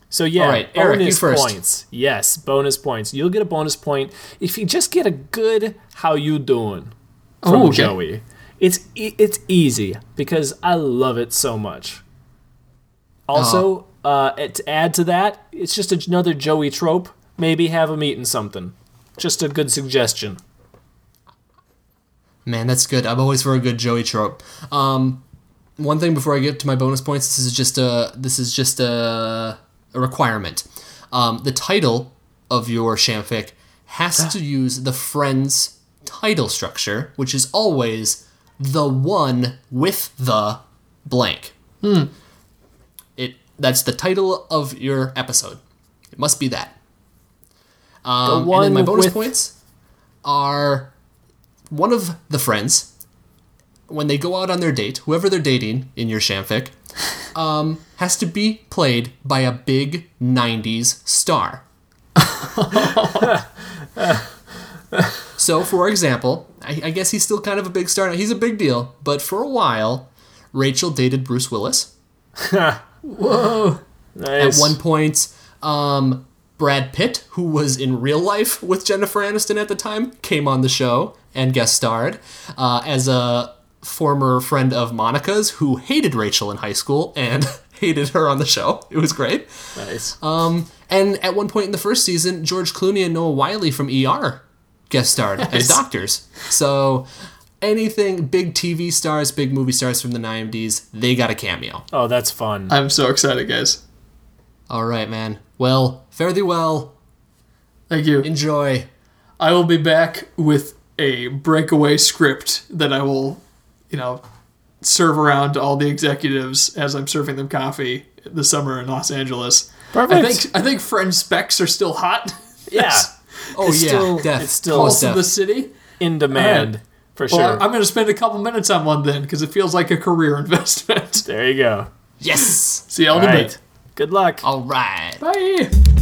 So yeah, right, Eric, bonus points. Yes, bonus points. You'll get a bonus point if you just get a good "How you doing" from Oh, okay. Joey. It's e- it's easy because I love it so much. Also, uh, to add to that, it's just another Joey trope. Maybe have him eating something. Just a good suggestion. Man, that's good. I'm always for a good Joey trope. Um, one thing before I get to my bonus points, this is just a this is just a, a requirement. Um, the title of your shamfic has to use the friend's title structure, which is always the one with the blank. It that's the title of your episode. It must be that. Um, and one then my bonus with- points are one of the friends when they go out on their date, whoever they're dating in your shamfic, um, has to be played by a big '90s star. so, for example, I, I guess he's still kind of a big star. now. He's a big deal, but for a while, Rachel dated Bruce Willis. Whoa. Nice. At one point, um, Brad Pitt, who was in real life with Jennifer Aniston at the time, came on the show and guest starred uh, as a former friend of Monica's who hated Rachel in high school and hated her on the show. It was great. nice. Um, and at one point in the first season, George Clooney and Noah Wyle from ER guest starred as doctors. So anything big TV stars, big movie stars from the 90s, they got a cameo. oh, that's fun. I'm so excited, guys. All right, man. Well, fare thee well. Thank you. Enjoy. I will be back with a breakaway script that I will, you know, serve around to all the executives as I'm serving them coffee this summer in Los Angeles. Perfect. I think I think Friend specs are still hot. yeah. Oh It's yeah, still- death. it's still- Pulse Pulse of the city. in demand Alright. for Well, sure. I'm going to spend a couple minutes on one then because it feels like a career investment. there you go. yes. See y'all All in a right. bit. Good luck. All right. Bye.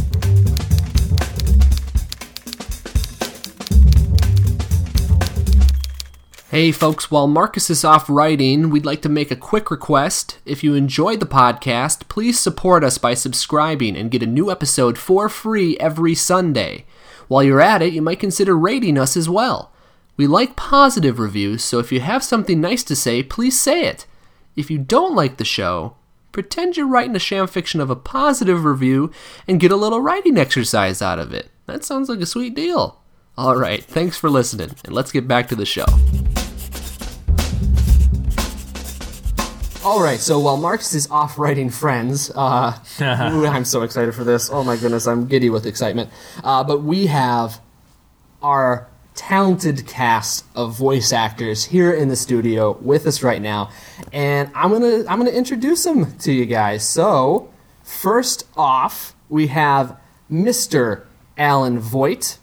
Hey folks, while Marcus is off writing, we'd like to make a quick request. If you enjoyed the podcast, please support us by subscribing and get a new episode for free every Sunday. While you're at it, you might consider rating us as well. We like positive reviews, so if you have something nice to say, please say it. If you don't like the show, pretend you're writing a sham fiction of a positive review and get a little writing exercise out of it. That sounds like a sweet deal. All right, thanks for listening, and let's get back to the show. All right, so while Marcus is off writing Friends, uh, ooh, I'm so excited for this. Oh my goodness, I'm giddy with excitement. Uh, but we have our talented cast of voice actors here in the studio with us right now, and I'm gonna I'm gonna introduce them to you guys. So first off, we have Mr. Alan Voigt.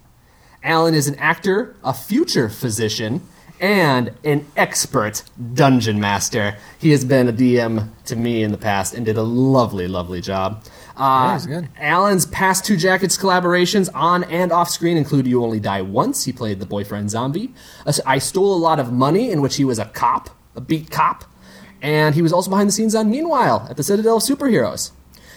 Alan is an actor, a future physician, and an expert dungeon master. He has been a DM to me in the past and did a lovely, lovely job. Uh, good. Alan's past two Jackets collaborations on and off screen include You Only Die Once. He played the boyfriend zombie. Uh, I Stole a Lot of Money, in which he was a cop, a beat cop. And he was also behind the scenes on Meanwhile at the Citadel of Superheroes.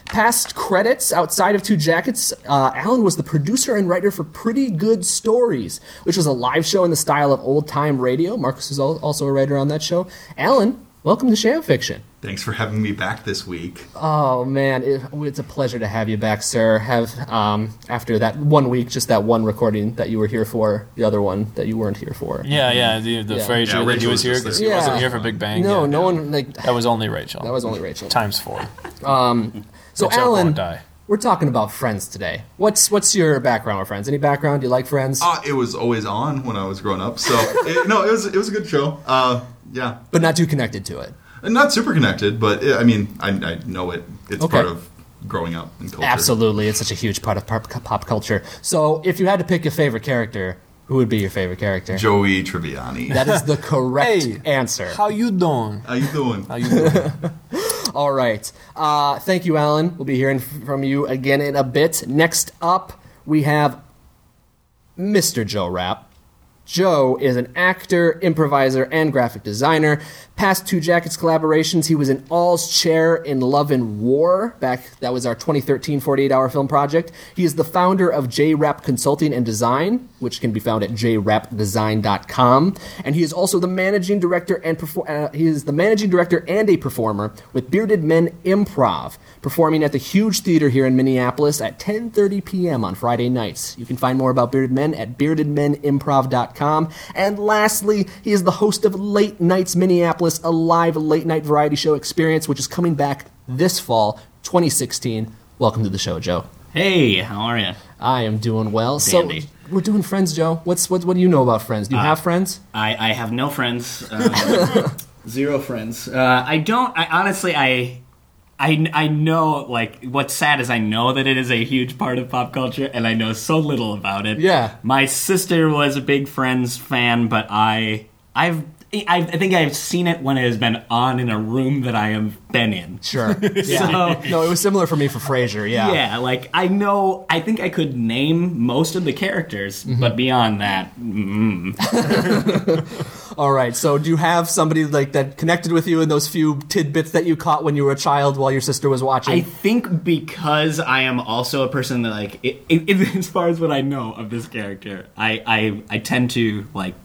Past credits outside of Two Jackets, uh, Alan was the producer and writer for Pretty Good Stories, which was a live show in the style of old time radio. Marcus is also a writer on that show. Alan, welcome to Sham Fiction. Thanks for having me back this week. Oh man, it, it's a pleasure to have you back, sir. Have um, after that one week, just that one recording that you were here for, the other one that you weren't here for. Yeah, yeah. The, the Yeah. Frasier Yeah, that he Rachel was was here because there. he wasn't here for Big Bang. No, Yeah. no one like That was only Rachel. that was only Rachel. times four. So Rachel Alan, die. we're talking about Friends today. What's what's your background with Friends? Any background? Do you like Friends? Uh, it was always on when I was growing up, so it, no, it was it was a good show. Uh, yeah, but not too connected to it. Not super connected, but uh, I mean, I, I know it. It's Okay. part of growing up in culture. Absolutely, it's such a huge part of pop, pop culture. So, if you had to pick a favorite character, who would be your favorite character? Joey Tribbiani. That is the correct Hey. answer. How you doing? How you doing? How you doing? All right. Uh, thank you, Alan. We'll be hearing from you again in a bit. Next up, we have Mr. Joe Rapp. Joe is an actor, improviser, and graphic designer. Past two Jackets collaborations, he was in All's Chair in Love and War. Back that was our 2013 48 hour film project. He is the founder of J Rap Consulting and Design, which can be found at jrapdesign.com. And he is also the managing director and perfor- uh, he is the managing director and a performer with Bearded Men Improv, performing at the Huge Theater here in Minneapolis at 10:30 p.m. on Friday nights. You can find more about Bearded Men at beardedmenimprov.com. And lastly, he is the host of Late Nights Minneapolis, a live late night variety show experience which is coming back this fall, 2016. Welcome to the show, Joe. Hey, how are you? I am doing well. Dandy. So we're doing Friends, Joe. What's what? What do you know about Friends? Do you have friends? I, I have no friends. Um, zero friends. Uh, I don't. I honestly, I, I, I know. Like, what's sad is I know that it is a huge part of pop culture, and I know so little about it. Yeah. My sister was a big Friends fan, but I, I've. I, I think I've seen it when it has been on in a room that I have been in. Sure. Yeah. no, it was similar for me for Frasier. Yeah. Yeah, like I know, I think I could name most of the characters, Mm-hmm. but beyond that, mm, All right. So, do you have somebody like that connected with you in those few tidbits that you caught when you were a child while your sister was watching? I think because I am also a person that like, it, it, it- as far as what I know of this character, I, I I tend to like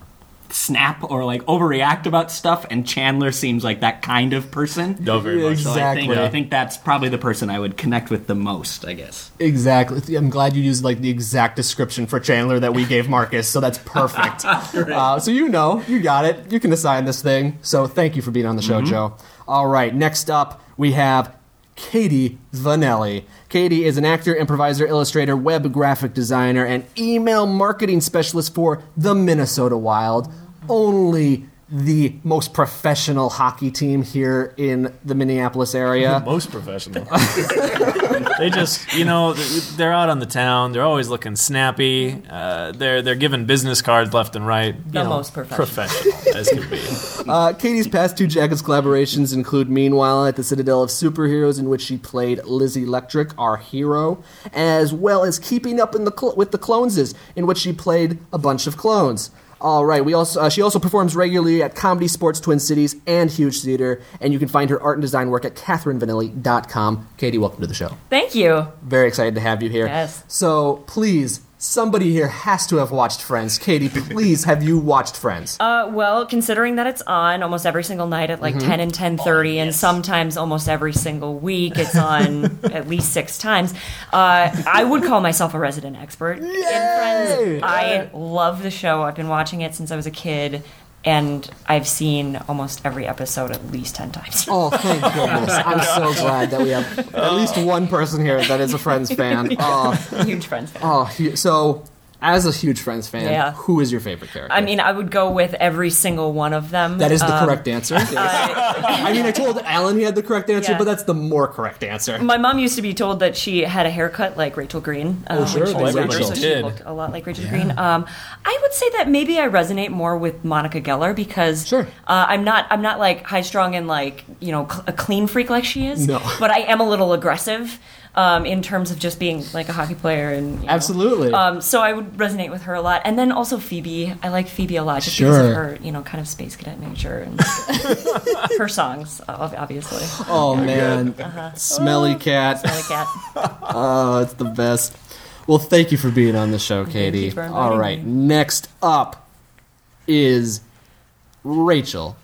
snap or like overreact about stuff, and Chandler seems like that kind of person. No, very much. So I think, Exactly. I think that's probably the person I would connect with the most. I guess. Exactly. I'm glad you used like the exact description for Chandler that we gave Marcus, so that's perfect. uh, so you know, you got it. You can assign this thing. So thank you for being on the show, Joe. All right. Next up, we have Katie Vanelli. Katie is an actor, improviser, illustrator, web graphic designer, and email marketing specialist for the Minnesota Wild. Only the most professional hockey team here in the Minneapolis area. Most professional. they just, you know, they're out on the town. They're always looking snappy. Uh, they're they're giving business cards left and right. You The know, most professional. professional as can be. Uh, Katie's past two Jackets collaborations include Meanwhile at the Citadel of Superheroes, in which she played Lizzie Electric, our hero, as well as Keeping Up in the Cl- with the Cloneses, in which she played a bunch of clones. All right, we also uh, she also performs regularly at ComedySportz Twin Cities and Huge Theater, and you can find her art and design work at catherinevanilli.com. Katie, welcome to the show. Thank you. Very excited to have you here. Yes. So please, somebody here has to have watched Friends. Katie, please, have you watched Friends? Uh, well, considering that it's on almost every single night at like 10 and 10.30 and sometimes almost every single week it's on at least six times, uh, I would call myself a resident expert in Friends. I love the show. I've been watching it since I was a kid. And I've seen almost every episode at least 10 times. Oh, thank goodness. I'm so glad that we have at least one person here that is a Friends fan. Oh, Huge uh, Friends fan. oh so as a huge Friends fan, Yeah. who is your favorite character? I mean, I would go with every single one of them. that is the Um, correct answer. I mean, I told Alan he had the correct answer, Yeah. but that's the more correct answer. My mom used to be told that she had a haircut like Rachel Green. Um, Oh, sure, she they Rachel so she did. looked a lot like Rachel Green. Um, I would say that maybe I resonate more with Monica Geller because Sure. uh, I'm not I'm not like high strung and like you know cl- a clean freak like she is. No. but I am a little aggressive. Um, in terms of just being like a hockey player and you know. Absolutely. um, so I would resonate with her a lot, and then also Phoebe. I like Phoebe a lot just because Sure. of her, you know, kind of space cadet nature and her songs, obviously. oh man, smelly cat. Smelly cat. Oh, it's the best. Well, thank you for being on the show, Katie. you for All right, me. next up is Rachel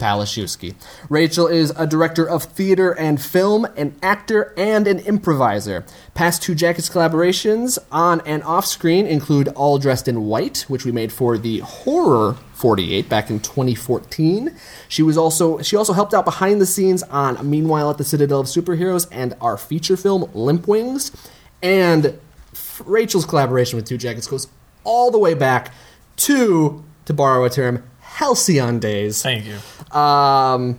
Palashewski. Rachel is a director of theater and film, an actor, and an improviser. Past two Jackets collaborations on and off screen include All Dressed in White, which we made for the Horror 48 back in 2014. She was also she also helped out behind the scenes on Meanwhile at the Citadel of Superheroes and our feature film Limp Wings. And Rachel's collaboration with Two Jackets goes all the way back to, to borrow a term, halcyon days. Thank you. Um,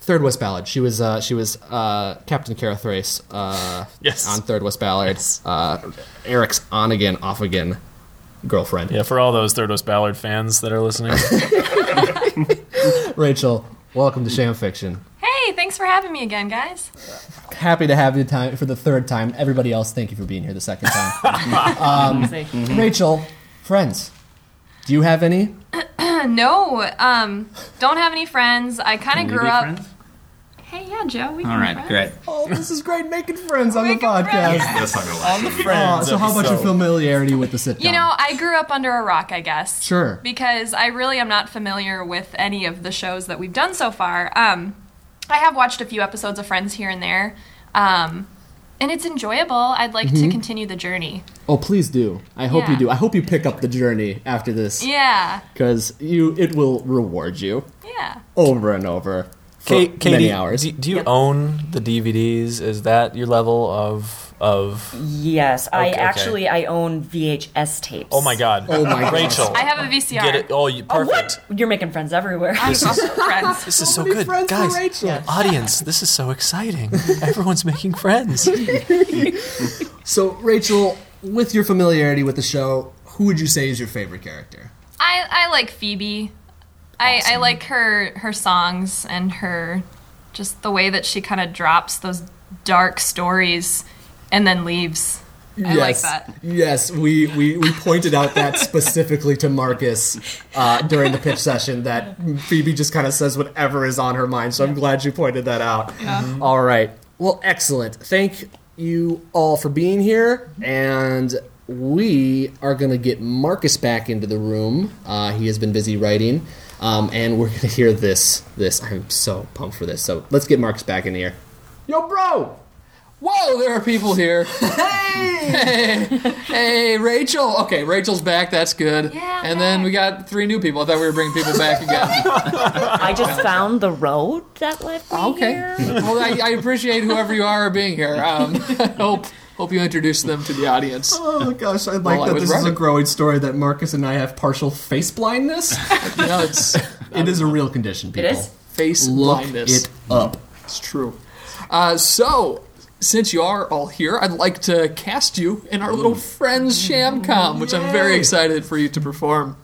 Third West Ballard. She was uh, she was uh, Captain Kara Thrace uh, Yes. on Third West Ballard. Uh, Eric's on again, off again girlfriend. Yeah, for all those Third West Ballard fans that are listening. Rachel, welcome to Sham Fiction. Hey, thanks for having me again, guys. Happy to have you time for the third time. Everybody else, thank you for being here the second time. um, Rachel, friends, do you have any? No, um, don't have any friends. I kind of grew be up. friends? Hey, yeah, Joe. We can All be right, friends. great. Oh, this is great making friends on Making the podcast. friends. That's not gonna last. Oh, Friends so how about your episode. familiarity with the sitcom? You know, I grew up under a rock, I guess. Sure. Because I really am not familiar with any of the shows that we've done so far. Um, I have watched a few episodes of Friends here and there, um, and it's enjoyable. I'd like to mm-hmm. continue the journey. Oh, please do. I hope you do. I hope you pick up the journey after this Yeah, because you it will reward you yeah. over and over for Kate, Katie, many hours. Do, do you own the DVDs? Is that your level of of? Yes, I Okay, okay. actually I own VHS tapes. Oh my God! Oh my Rachel, I have a VCR. get it? Oh, you Oh, perfect. what? You're making friends everywhere. I'm also friends. This is so, many good, friends guys. Rachel. Audience, this is so exciting. Everyone's making friends. So, Rachel, with your familiarity with the show, who would you say is your favorite character? I, I like Phoebe. I, I like her her songs and her just the way that she kind of drops those dark stories and then leaves. I like that. Yes, we, we, we pointed out that specifically to Marcus uh, during the pitch session that Phoebe just kind of says whatever is on her mind. So I'm glad you pointed that out. All right. Well, excellent. Thank you all for being here. And we are going to get Marcus back into the room. Uh, he has been busy writing. Um, and we're going to hear this. This I'm so pumped for this. So let's get Marcus back in here. Yo, bro! Whoa, there are people here. Hey! hey, Hey, Rachel. Okay, Rachel's back. That's good. Yeah, and then we got three new people. I thought we were bringing people back again. I just found the road that led me Okay. here. Well, I, I appreciate whoever you are being here. Um, I hope hope you introduce them to the audience. Oh gosh, I like Well, that was this is a growing story that Marcus and I have partial face blindness. You know, it's it is a real condition, people. is? face Look blindness. it up. It's true. Uh, so, since you are all here, I'd like to cast you in our little Friends Shamcom, which I'm very excited for you to perform.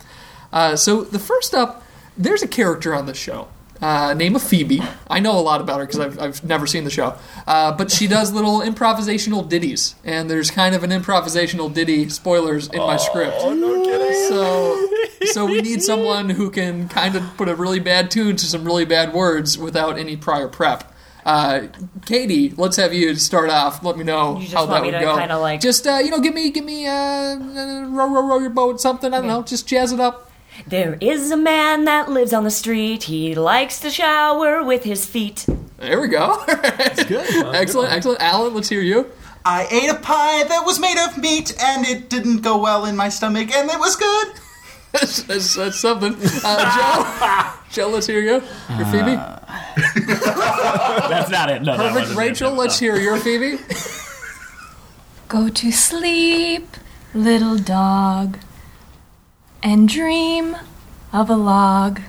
Uh, so, the first up, there's a character on the show. Uh, name of Phoebe. I know a lot about her because I've, I've never seen the show. Uh, but she does little improvisational ditties. And there's kind of an improvisational ditty, spoilers, in my script. Oh, no kidding. So, so we need someone who can kind of put a really bad tune to some really bad words without any prior prep. Uh, Katie, let's have you start off. Let me know You just how that want me would to go. kinda like- just uh, you know, give me, give me, uh, uh, row, row, row your boat, something. I don't know. Just jazz it up. There is a man that lives on the street. He likes to shower with his feet. There we go. That's good. excellent, excellent. Alan, let's hear you. I ate a pie that was made of meat, and it didn't go well in my stomach, and it was good. That's, that's, that's something. Uh, Joe, Joe, let's hear you. Your Phoebe. That's not it. No, Perfect. wasn't it. Rachel, let's hear your Phoebe. Go to sleep, little dog, and dream of a log.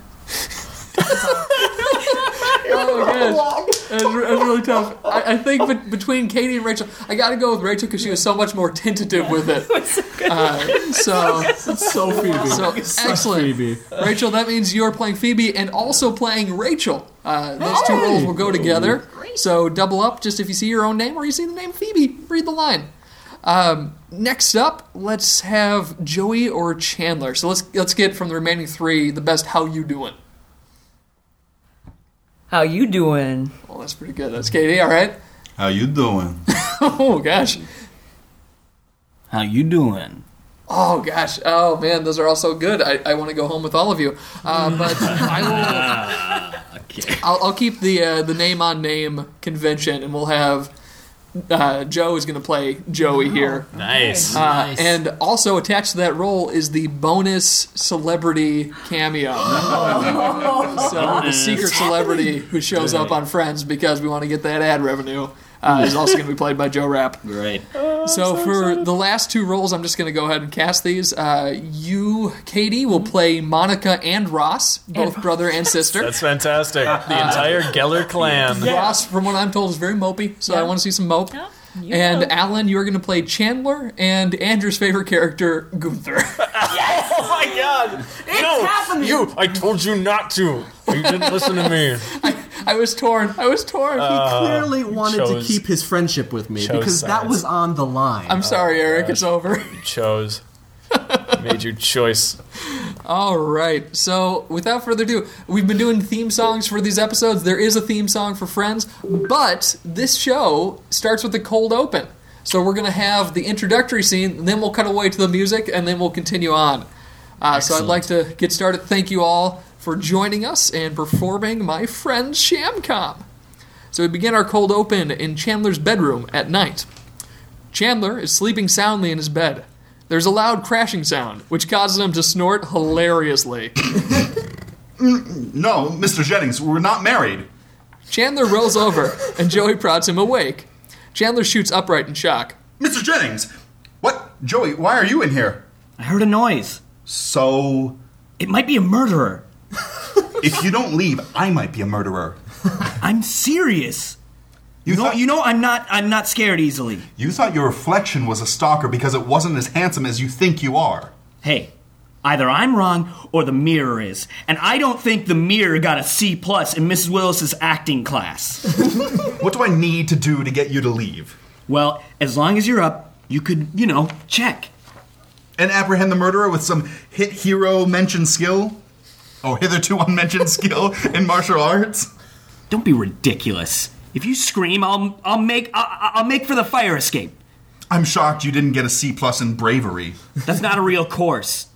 Oh my gosh, that's, really tough. I, I think bet between Katie and Rachel, I got to go with Rachel because she was so much more tentative with it. Uh, so, So Phoebe. so excellent, Phoebe. Rachel. That means you're playing Phoebe and also playing Rachel. Uh, those two roles will go together. So double up. Just if you see your own name or you see the name Phoebe, read the line. Um, next up, let's have Joey or Chandler. So let's let's get from the remaining three the best. How you doing? How you doing? Well, that's pretty good. That's Katie. All right. How you doing? Oh gosh. How you doing? Oh gosh. Oh man, those are all so good. I, I want to go home with all of you. Uh, but I will. Okay. I'll, I'll keep the uh, the name on name convention, and we'll have uh, Joe is going to play Joey here. Nice. Uh, and also attached to that role is the bonus celebrity cameo. so the secret celebrity who shows up on Friends because we want to get that ad revenue. Uh, is also going to be played by Joe Rapp. Great. So for the last two roles, I'm just going to go ahead and cast these. Uh, you, Katie, will play Monica and Ross, both brother and sister. That's fantastic. The entire Geller clan. Ross, from what I'm told, is very mopey, so I want to see some mope. You And know. Alan, you're going to play Chandler, and Andrew's favorite character, Gunther. Yes! oh my god! It's no, happening! you! I told you not to. You didn't listen to me. I was torn. I was torn. He clearly wanted chose- to keep his friendship with me chose because that was on the line. I'm sorry, Eric. It's over. You Chose. Made your choice. All right. So, without further ado, we've been doing theme songs for these episodes. There is a theme song for Friends, but this show starts with the cold open. So, we're going to have the introductory scene, and then we'll cut away to the music, and then we'll continue on. Uh, so, I'd like to get started. Thank you all for joining us and performing my friend's Shamcom. So, we begin our cold open in Chandler's bedroom at night. Chandler is sleeping soundly in his bed. There's a loud crashing sound, which causes him to snort hilariously. No, Mr. Jennings, we're not married. Chandler rolls over, and Joey prods him awake. Chandler shoots upright in shock. Mr. Jennings! What? Joey, why are you in here? I heard a noise. So, It might be a murderer. If you don't leave, I might be a murderer. I'm serious. You, You know, thought, you know, I'm not. I'm not scared easily. you thought your reflection was a stalker because it wasn't as handsome as you think you are. Hey, either I'm wrong or the mirror is, and I don't think the mirror got a C plus in Mrs. Willis's acting class. What do I need to do to get you to leave? well, as long as you're up, you could, you know, check. And apprehend the murderer with some hit hero mentioned skill? Oh, hitherto unmentioned skill in martial arts? Don't be ridiculous. If you scream, I'll, I'll make, I'll, I'll make for the fire escape. I'm shocked you didn't get a C plus in bravery. That's not a real course.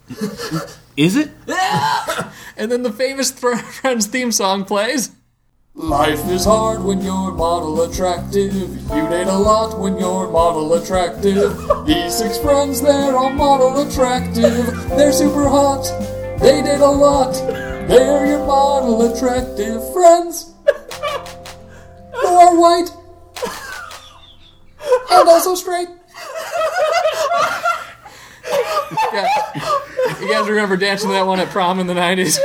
Is it? And then the famous Fr- Friends theme song plays. Life is hard when you're model attractive. You date a lot when you're model attractive. These six friends, they're all model attractive. They're super hot. They did a lot. They're your model attractive friends. Who are white. And also straight. yeah. You guys remember dancing that one at prom in the 90s?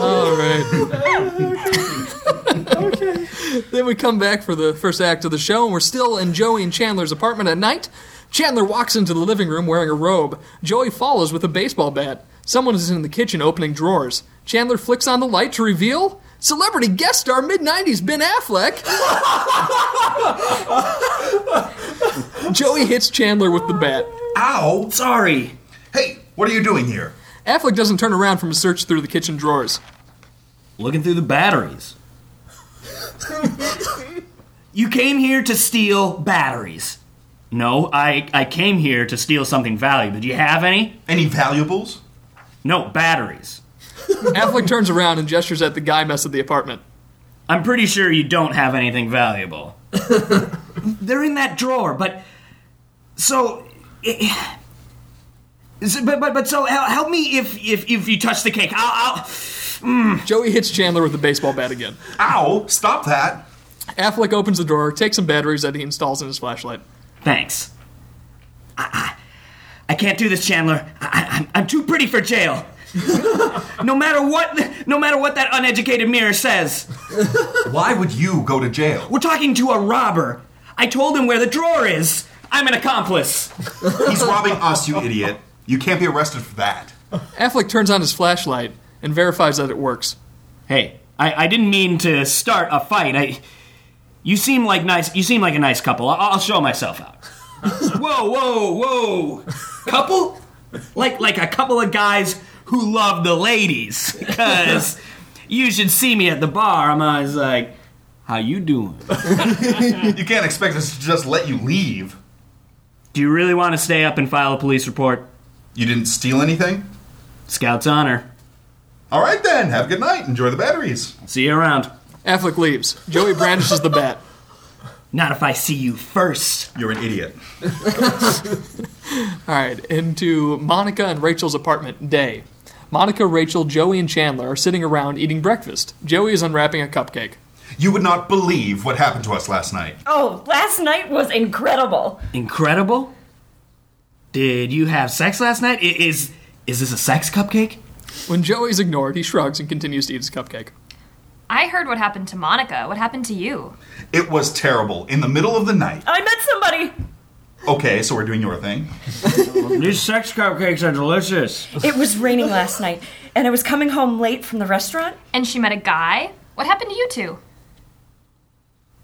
All right. okay. Then we come back for the first act of the show, and we're still in Joey and Chandler's apartment at night. Chandler walks into the living room wearing a robe. Joey follows with a baseball bat. Someone is in the kitchen opening drawers. Chandler flicks on the light to reveal celebrity guest star mid 90s Ben Affleck. Joey hits Chandler with the bat. Ow! Sorry. Hey, what are you doing here? Affleck doesn't turn around from his search through the kitchen drawers. Looking through the batteries. you came here to steal batteries. No, I, I came here to steal something valuable. Do you have any? Any valuables? No, batteries. Affleck turns around and gestures at the guy mess at the apartment. I'm pretty sure you don't have anything valuable. They're in that drawer, but so, eh, so- but but but so help me if if if you touch the cake. I'll, I'll Joey hits Chandler with the baseball bat again. Ow! Stop that! Affleck opens the drawer, takes some batteries that he installs in his flashlight. thanks. I, I, I can't do this, Chandler. I, I, I'm- I'm too pretty for jail. no matter what, no matter what that uneducated mirror says. Why would you go to jail? We're talking to a robber. I told him where the drawer is. I'm an accomplice. He's robbing us, you idiot. You can't be arrested for that. Affleck turns on his flashlight and verifies that it works. Hey, I, I didn't mean to start a fight. I, you seem like nice. You seem like a nice couple. I'll, I'll show myself out. whoa, whoa, whoa! Couple? Like like a couple of guys who love the ladies. Because you should see me at the bar. I'm always like, "How you doing? You can't expect us to just let you leave. Do you really want to stay up and file a police report?" You didn't steal anything? Scout's honor. All right then, have a good night. Enjoy the batteries. See you around. Affleck leaves. Joey brandishes the bat. Not if I see you first. You're an idiot. All right, into Monica and Rachel's apartment, day. Monica, Rachel, Joey, and Chandler are sitting around eating breakfast. Joey is unwrapping a cupcake. You would not believe what happened to us last night. Oh, last night was incredible. Incredible. Did you have sex last night? I- Is is this a sex cupcake? When Joey's ignored, he shrugs and continues to eat his cupcake. I heard what happened to Monica. What happened to you? It was terrible. In the middle of the night. I met somebody. Okay, so we're doing your thing. These sex cupcakes are delicious. It was raining last night, and I was coming home late from the restaurant. And she met a guy? What happened to you two?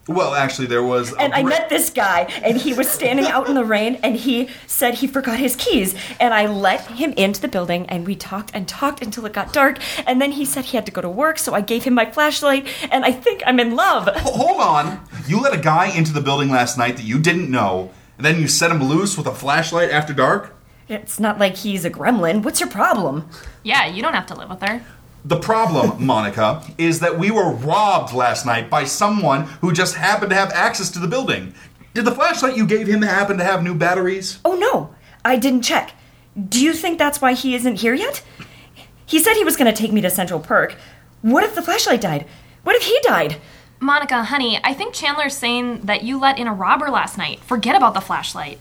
Well, actually, there was. a And I met this guy, and he was standing out in the rain, and he said he forgot his keys. And I let him into the building, and we talked and talked until it got dark. And then he said he had to go to work, so I gave him my flashlight, and I think I'm in love. Ho- Hold on. You let a guy into the building last night that you didn't know, and then you set him loose with a flashlight after dark? It's not like he's a gremlin. What's your problem? Yeah, you don't have to live with her. The problem, Monica, is that we were robbed last night by someone who just happened to have access to the building. Did the flashlight you gave him happen to have new batteries? Oh no, I didn't check. Do you think that's why he isn't here yet? He said he was going to take me to Central Perk. What if the flashlight died? What if he died? Monica, honey, I think Chandler's saying that you let in a robber last night. Forget about the flashlight.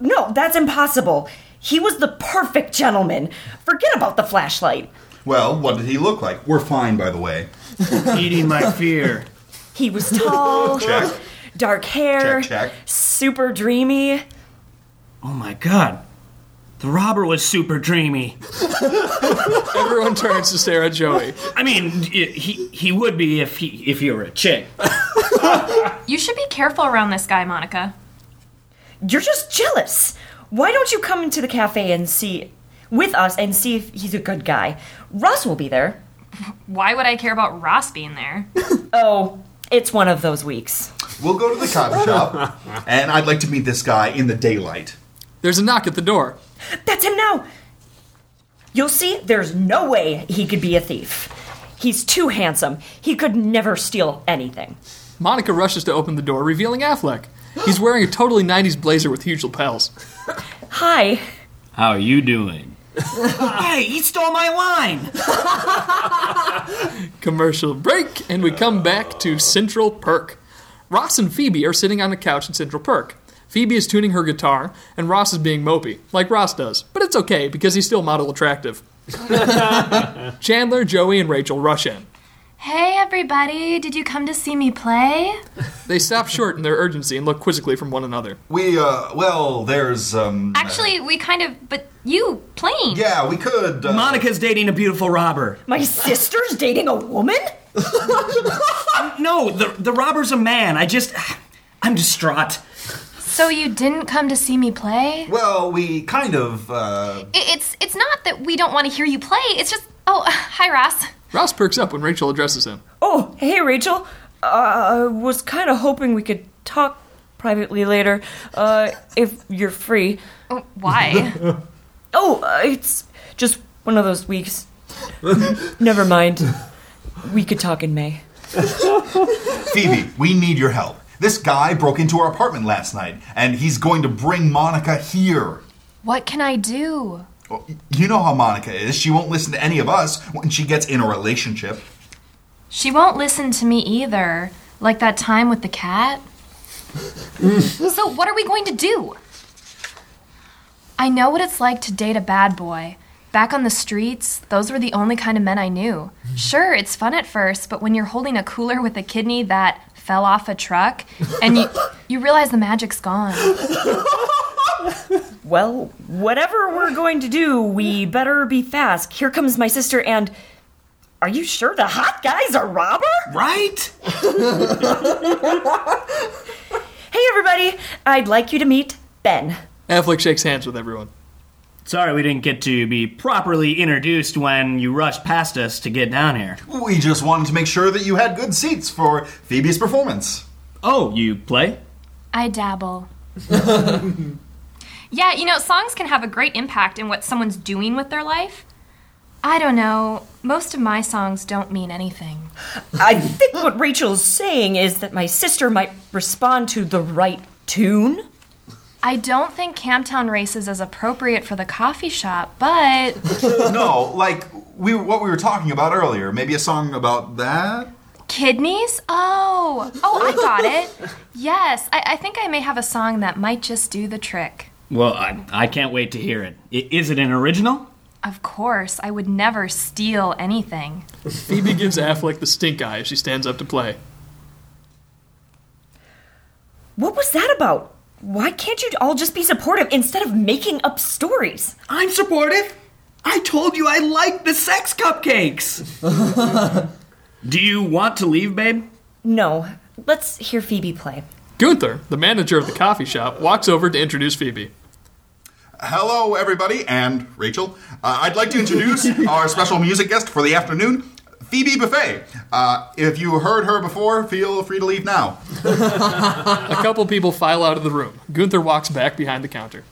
No, that's impossible. He was the perfect gentleman. Forget about the flashlight. Well, what did he look like? We're fine, by the way. Eating my fear. He was tall, Check. dark hair, Check, check. super dreamy. Oh my god. The robber was super dreamy. Everyone turns to stare at Joey. I mean, y- he he would be if he if he were a chick. You should be careful around this guy, Monica. You're just jealous. Why don't you come into the cafe and see with us and see if he's a good guy? Ross will be there. Why would I care about Ross being there? Oh, it's one of those weeks. We'll go to the coffee shop, and I'd like to meet this guy in the daylight. There's a knock at the door. That's him now. You'll see, there's no way he could be a thief. He's too handsome. He could never steal anything. Monica rushes to open the door, revealing Affleck. He's wearing a totally 90s blazer with huge lapels. Hi. How are you doing? Hey, he stole my line. Commercial break, and we come back to Central Perk. Ross and Phoebe are sitting on a couch in Central Perk. Phoebe is tuning her guitar, and Ross is being mopey, like Ross does. But it's okay, because he's still model attractive. Chandler, Joey, and Rachel rush in. Hey, everybody, did you come to see me play? They stop short in their urgency and look quizzically from one another. We, uh, well, there's, um. Actually, we kind of, but you playing. Yeah, we could. Uh, Monica's dating a beautiful robber. My sister's dating a woman? No, the the robber's a man. I just I'm distraught. So you didn't come to see me play? Well, we kind of, uh. I- It's it's not that we don't want to hear you play. It's just oh, hi Ross. Ross perks up when Rachel addresses him. Oh, hey, Rachel. Uh, I was kind of hoping we could talk privately later, uh, if you're free. Oh, Why? Oh, uh, it's just one of those weeks. Never mind. We could talk in May. Phoebe, we need your help. This guy broke into our apartment last night, and he's going to bring Monica here. what can I do? Well, You know how Monica is. She won't listen to any of us when she gets in a relationship. She won't listen to me either. Like that time with the cat. so what are we going to do? I know what it's like to date a bad boy. Back on the streets, those were the only kind of men I knew. Mm-hmm. Sure, it's fun at first, but when you're holding a cooler with a kidney that fell off a truck and you you realize the magic's gone. Well, whatever we're going to do, we better be fast. Here comes my sister, and. Are you sure the hot guy's a robber? Right? Hey, everybody! I'd like you to meet Ben. Affleck shakes hands with everyone. Sorry we didn't get to be properly introduced when you rushed past us to get down here. We just wanted to make sure that you had good seats for Phoebe's performance. Oh, you play? I dabble. yeah, you know, songs can have a great impact in what someone's doing with their life. I don't know. Most of my songs don't mean anything. I think what Rachel's saying is that my sister might respond to the right tune. I don't think Camptown Races is appropriate for the coffee shop, but no, like we what we were talking about earlier. Maybe a song about that. Kidneys? Oh, oh, I got it. Yes, I, I think I may have a song that might just do the trick. Well, I, I can't wait to hear it. I, is it an original? Of course, I would never steal anything. Phoebe gives Affleck the stink eye as she stands up to play. What was that about? Why can't you all just be supportive instead of making up stories? I'm supportive. I told you I like the sex cupcakes. Do you want to leave, babe? No. Let's hear Phoebe play. Gunther, the manager of the coffee shop, walks over to introduce Phoebe. Hello, everybody, and Rachel. Uh, I'd like to introduce our special music guest for the afternoon, Phoebe Buffay. Uh, if you heard her before, feel free to leave now. A couple people file out of the room. Gunther walks back behind the counter.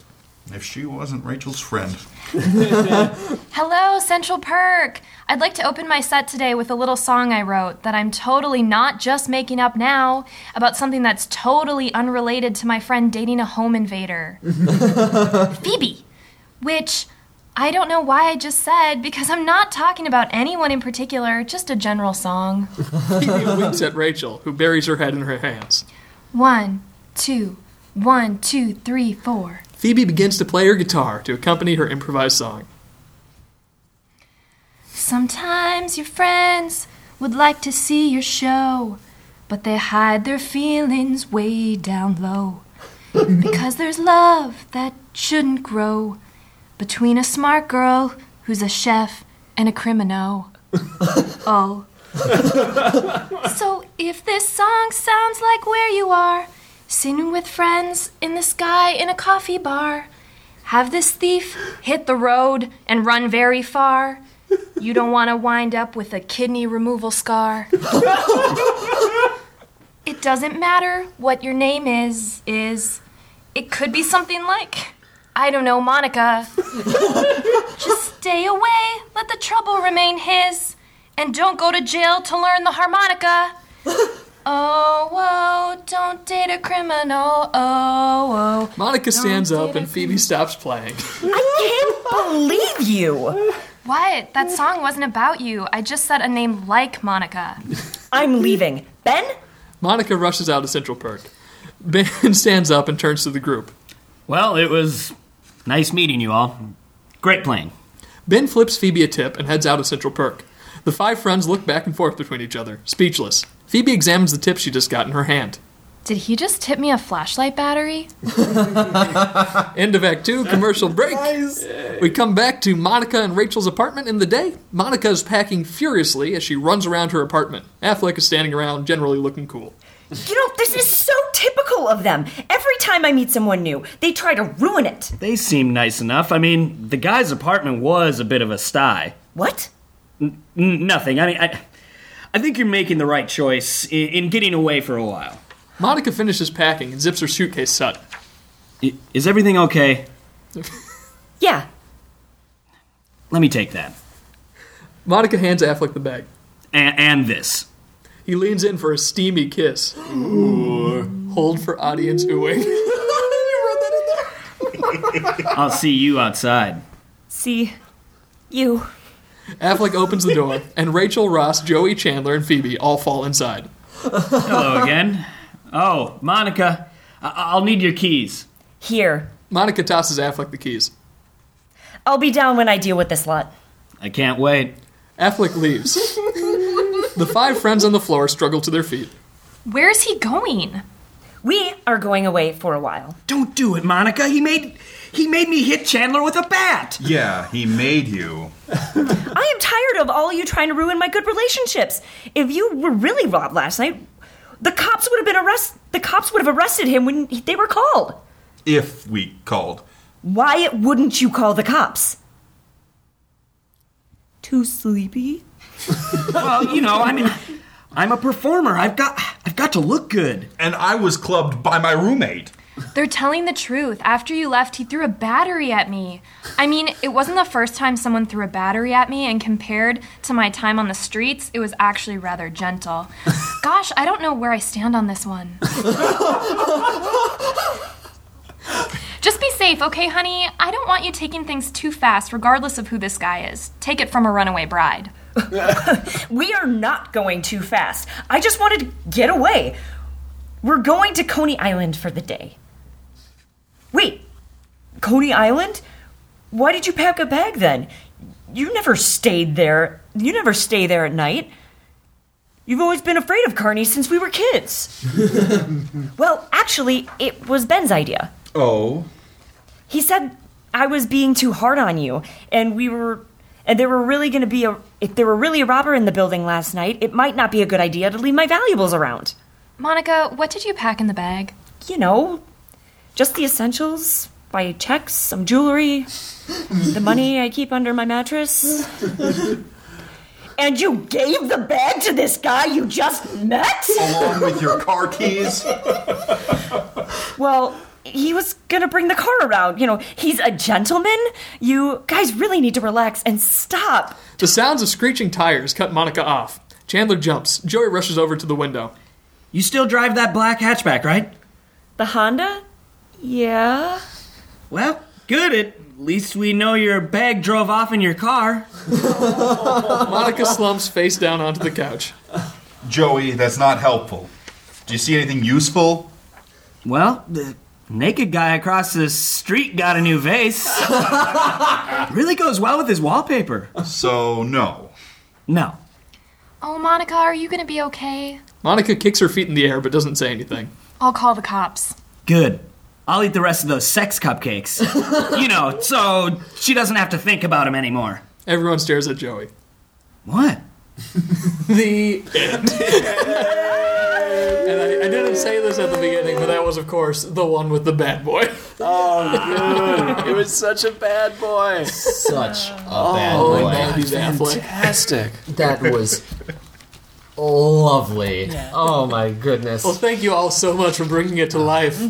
If she wasn't Rachel's friend. Hello, Central Perk. I'd like to open my set today with a little song I wrote that I'm totally not just making up now about something that's totally unrelated to my friend dating a home invader. Phoebe, which I don't know why I just said because I'm not talking about anyone in particular, just a general song. Phoebe winks at Rachel, who buries her head in her hands. One, two, one, two, three, four. Phoebe begins to play her guitar to accompany her improvised song. Sometimes your friends would like to see your show, but they hide their feelings way down low. because there's love that shouldn't grow between a smart girl who's a chef and a criminal. oh. so if this song sounds like where you are, singing with friends in the sky in a coffee bar, have this thief hit the road and run very far. You don't want to wind up with a kidney removal scar. it doesn't matter what your name is, is. It could be something like, I don't know, Monica. Just stay away, let the trouble remain his, and don't go to jail to learn the harmonica. Oh, whoa, don't date a criminal. Oh, whoa. Monica stands Don't up and Phoebe stops playing. I can't believe you! What? That song wasn't about you. I just said a name like Monica. I'm leaving. Ben? Monica rushes out of Central Perk. Ben stands up and turns to the group. Well, it was nice meeting you all. Great playing. Ben flips Phoebe a tip and heads out of Central Perk. The five friends look back and forth between each other, speechless. Phoebe examines the tip she just got in her hand. Did he just tip me a flashlight battery? End of Act 2, commercial break. We come back to Monica and Rachel's apartment in the day. Monica is packing furiously as she runs around her apartment. Affleck is standing around, generally looking cool. You know, this is so typical of them. Every time I meet someone new, they try to ruin it. They seem nice enough. I mean, the guy's apartment was a bit of a sty. What? N- nothing. I mean, I, I think you're making the right choice in, in getting away for a while. Monica finishes packing and zips her suitcase shut. I- Is everything okay? Yeah. Let me take that. Monica hands Affleck the bag. And, and this. He leans in for a steamy kiss. Ooh. Hold for audience oohing. I'll see you outside. See, you. Affleck opens the door, and Rachel, Ross, Joey, Chandler, and Phoebe all fall inside. Hello again. Oh, Monica, I- I'll need your keys. Here. Monica tosses Affleck the keys. I'll be down when I deal with this lot. I can't wait. Affleck leaves. The five friends on the floor struggle to their feet. Where's he going? We are going away for a while. Don't do it, Monica. He made he made me hit Chandler with a bat. Yeah, he made you. I am tired of all you trying to ruin my good relationships. If you were really robbed last night, the cops would have been arrest. The cops would have arrested him when they were called. If we called. Why wouldn't you call the cops? Too sleepy? Well, you know, I mean, I'm a performer. I've got I've got to look good. And I was clubbed by my roommate. They're telling the truth. After you left, he threw a battery at me. I mean, it wasn't the first time someone threw a battery at me, and compared to my time on the streets, it was actually rather gentle. Gosh, I don't know where I stand on this one. Just be safe, okay, honey? I don't want you taking things too fast, regardless of who this guy is. Take it from a runaway bride. We are not going too fast. I just wanted to get away. We're going to Coney Island for the day. Wait, Coney Island? Why did you pack a bag then? You never stayed there. You never stay there at night. You've always been afraid of Carney since we were kids. well, actually, it was Ben's idea. Oh. He said I was being too hard on you, and we were, and there were really going to be a. If there were really a robber in the building last night, it might not be a good idea to leave my valuables around. Monica, what did you pack in the bag? You know, just the essentials: my checks, some jewelry, the money I keep under my mattress. and you gave the bag to this guy you just met? Along with your car keys. Well, he was gonna bring the car around. You know, he's a gentleman. You guys really need to relax and stop. The sounds of screeching tires cut Monica off. Chandler jumps. Joey rushes over to the window. You still drive that black hatchback, right? The Honda? Yeah. Well, good. At least we know your bag drove off in your car. Monica slumps face down onto the couch. Joey, that's not helpful. Do you see anything useful? Well, the naked guy across the street got a new vase. really goes well with his wallpaper. So, no. No. Oh, Monica, are you gonna be okay? Monica kicks her feet in the air but doesn't say anything. I'll call the cops. Good. I'll eat the rest of those sex cupcakes. you know, so she doesn't have to think about him anymore. Everyone stares at Joey. What? The end. And I, I didn't say this at the beginning, but that was, of course, the one with the bad boy. Oh, good. it was such a bad boy. Such a oh, bad Oh, boy. Andy Affleck. Fantastic. That was lovely. Oh my goodness. Well, thank you all so much for bringing it to life.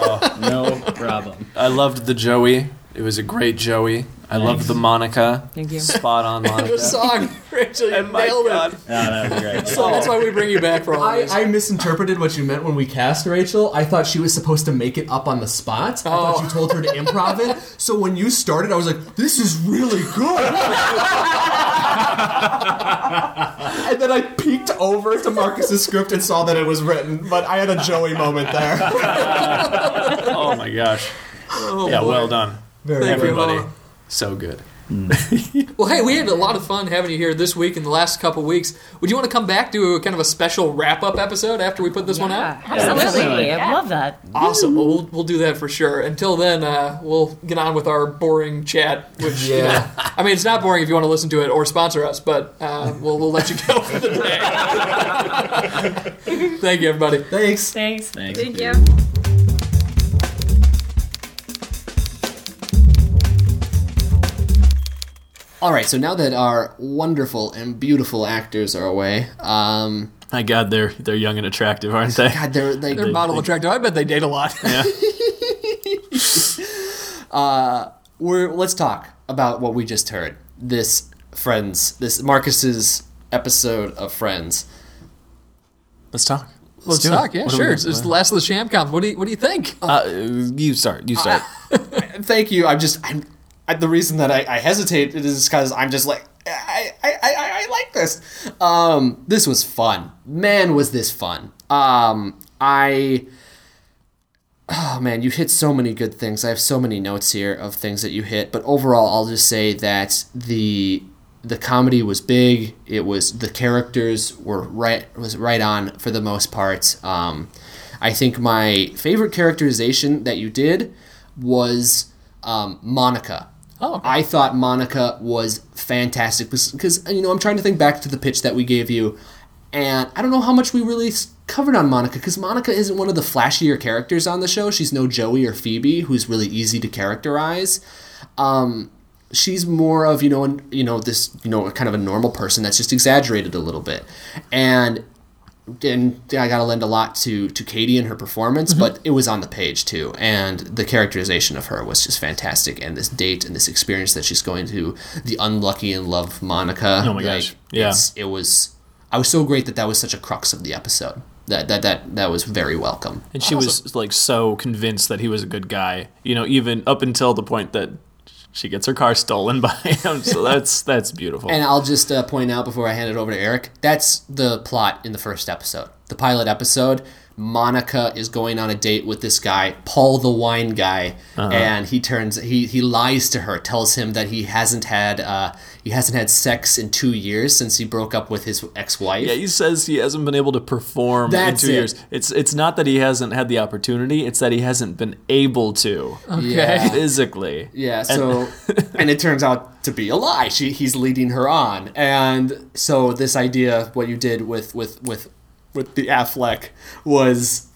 Oh, no problem. I loved the Joey. It was a great Joey. I loved the Monica. Thank you. Spot on The Monica. song, Rachel, you oh my nailed God. it. that was great. So that's why we bring you back for all I, this. I misinterpreted what you meant when we cast Rachel. I thought she was supposed to make it up on the spot. I thought Oh. you told her to improv it. So when you started, I was like, "This is really good." and then I peeked over to Marcus's script and saw that it was written. But I had a Joey moment there. Oh my gosh. Oh, yeah, well done. Very Thank you. Everybody. all. So good. Well, hey, we had a lot of fun having you here this week and the last couple weeks. Would you want to come back to a kind of a special wrap up episode after we put this one out? Absolutely. I love that. Awesome. Well, we'll we'll do that for sure. Until then, uh, we'll get on with our boring chat. Which, you Yeah. know, I mean, it's not boring if you want to listen to it or sponsor us, but uh, we'll we'll let you go for the day. Thank you, everybody. Thanks. Thanks. Thanks. Thank you. All right. So now that our wonderful and beautiful actors are away, um, My God, they're they're young and attractive, aren't they? God, they're like They're model attractive. I bet they date a lot. Yeah. we're let's talk about what we just heard. This Friends, this Marcus's episode of Friends. Let's talk. Let's do it. talk. Yeah, What sure. It's, it's the last of the Shamcom. What do you What do you think? Uh, you start. You start. Thank you. I'm just I'm I, the reason that I, I hesitate is because I'm just like I, I, I, I like this. Um, this was fun. Man, was this fun. Um, I. Oh man, you hit so many good things. I have so many notes here of things that you hit, but overall, I'll just say that the the comedy was big. It was the characters were right was right on for the most part. Um, I think my favorite characterization that you did was um, Monica. Oh. I thought Monica was fantastic because you know I'm trying to think back to the pitch that we gave you, and I don't know how much we really covered on Monica because Monica isn't one of the flashier characters on the show. She's no Joey or Phoebe, who's really easy to characterize. Um, she's more of you know an, you know this you know kind of a normal person that's just exaggerated a little bit, and and I got to lend a lot to to Katie and her performance, mm-hmm. but it was on the page too, and the characterization of her was just fantastic. And this date and this experience that she's going to, the unlucky in love Monica. Oh my gosh. Yeah. it's- it was. I was so great that that was such a crux of the episode. that that that that was very welcome. And she was like so convinced that he was a good guy, you know, even up until the point that she gets her car stolen by him. So that's that's beautiful. And I'll just uh, point out before I hand it over to Eric, that's the plot in the first episode, the pilot episode. Monica is going on a date with this guy, Paul the wine guy, and he turns he he lies to her, tells him that he hasn't had uh, he hasn't had sex in two years since he broke up with his ex-wife. yeah, he says he hasn't been able to perform That's in two it. years. It's it's not that he hasn't had the opportunity; it's that he hasn't been able to Yeah. physically. Yeah, so and it turns out to be a lie. She he's leading her on. And so this idea what you did with with with with the Affleck was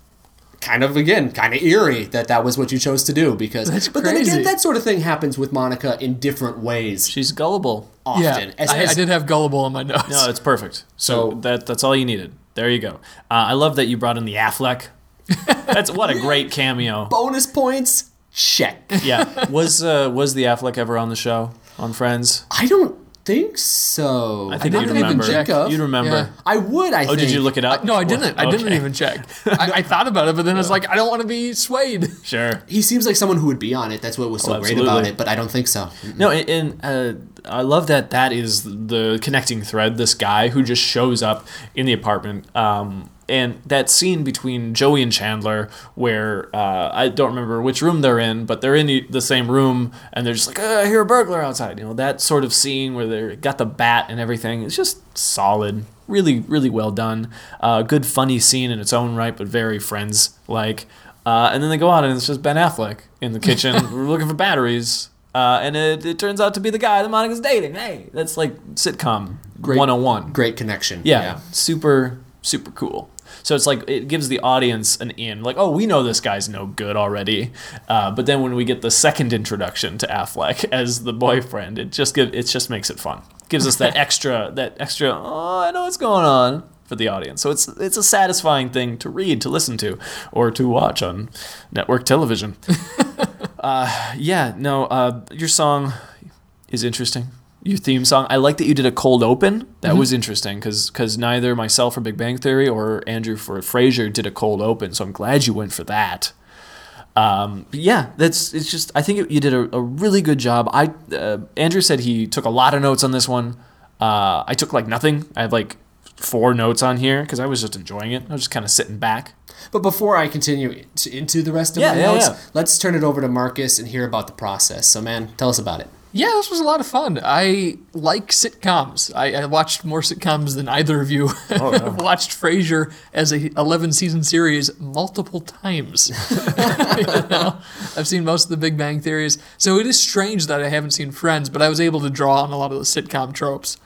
kind of again kind of eerie that that was what you chose to do because That's but then again that sort of thing happens with Monica in different ways She's gullible. often. Yeah, As- I, as- I did have gullible on my notes. No, it's perfect. So, So- that that's all you needed. There you go. Uh, I love that you brought in the Affleck. That's what a great cameo. bonus points check. Yeah, was uh, was the Affleck ever on the show on Friends? I don't think so. I think Not you'd that I can think of. You'd remember. Yeah. I would. I Oh, think. did you look it up? No, I didn't. I didn't even check. I, I thought about it, but then I was like, I don't want to be swayed. Sure. He seems like someone who would be on it. That's what was so Oh, great about it. But I don't think so. No, and, and uh, I love that that is the connecting thread. This guy who just shows up in the apartment. Um, and that scene between Joey and Chandler, where uh, I don't remember which room they're in, but they're in the- same room, and they're just like, "Uh, "I hear a burglar outside." You know, that sort of scene where they got the bat and everything. It's just solid, really, really well done. Uh, good, funny scene in its own right, but very friends like. Uh, and then they go out, and it's just Ben Affleck in the kitchen. We're looking for batteries. Uh, and it, it turns out to be the guy that Monica's dating. Hey, that's like sitcom Great- 101. Great connection. Yeah, super, super cool. So it's like it gives the audience an in, like, oh, we know this guy's no good already. Uh, but then when we get the second introduction to Affleck as the boyfriend, it just give, it just makes it fun. Gives us that extra, that extra. Oh, I know what's going on for the audience. So it's it's a satisfying thing to read, to listen to, or to watch on network television. uh, yeah, no, uh, your song is interesting. Your theme song. I like that you did a cold open. That was interesting because neither myself for Big Bang Theory or Andrew for Frasier did a cold open. So I'm glad you went for that. Um, yeah, that's it's just I think it, you did a, a really good job. I uh, Andrew said he took a lot of notes on this one. Uh, I took like nothing. I have like four notes on here because I was just enjoying it. I was just kind of sitting back. But before I continue to, into the rest of Yeah, my yeah, notes, yeah. let's turn it over to Marcus and hear about the process. So, man, tell us about it. Yeah, this was a lot of fun. I like sitcoms. I, I watched more sitcoms than either of you. Oh, I've watched Frasier as a 11 season series multiple times. You know? I've seen most of the Big Bang Theories. So it is strange that I haven't seen Friends, but I was able to draw on a lot of the sitcom tropes.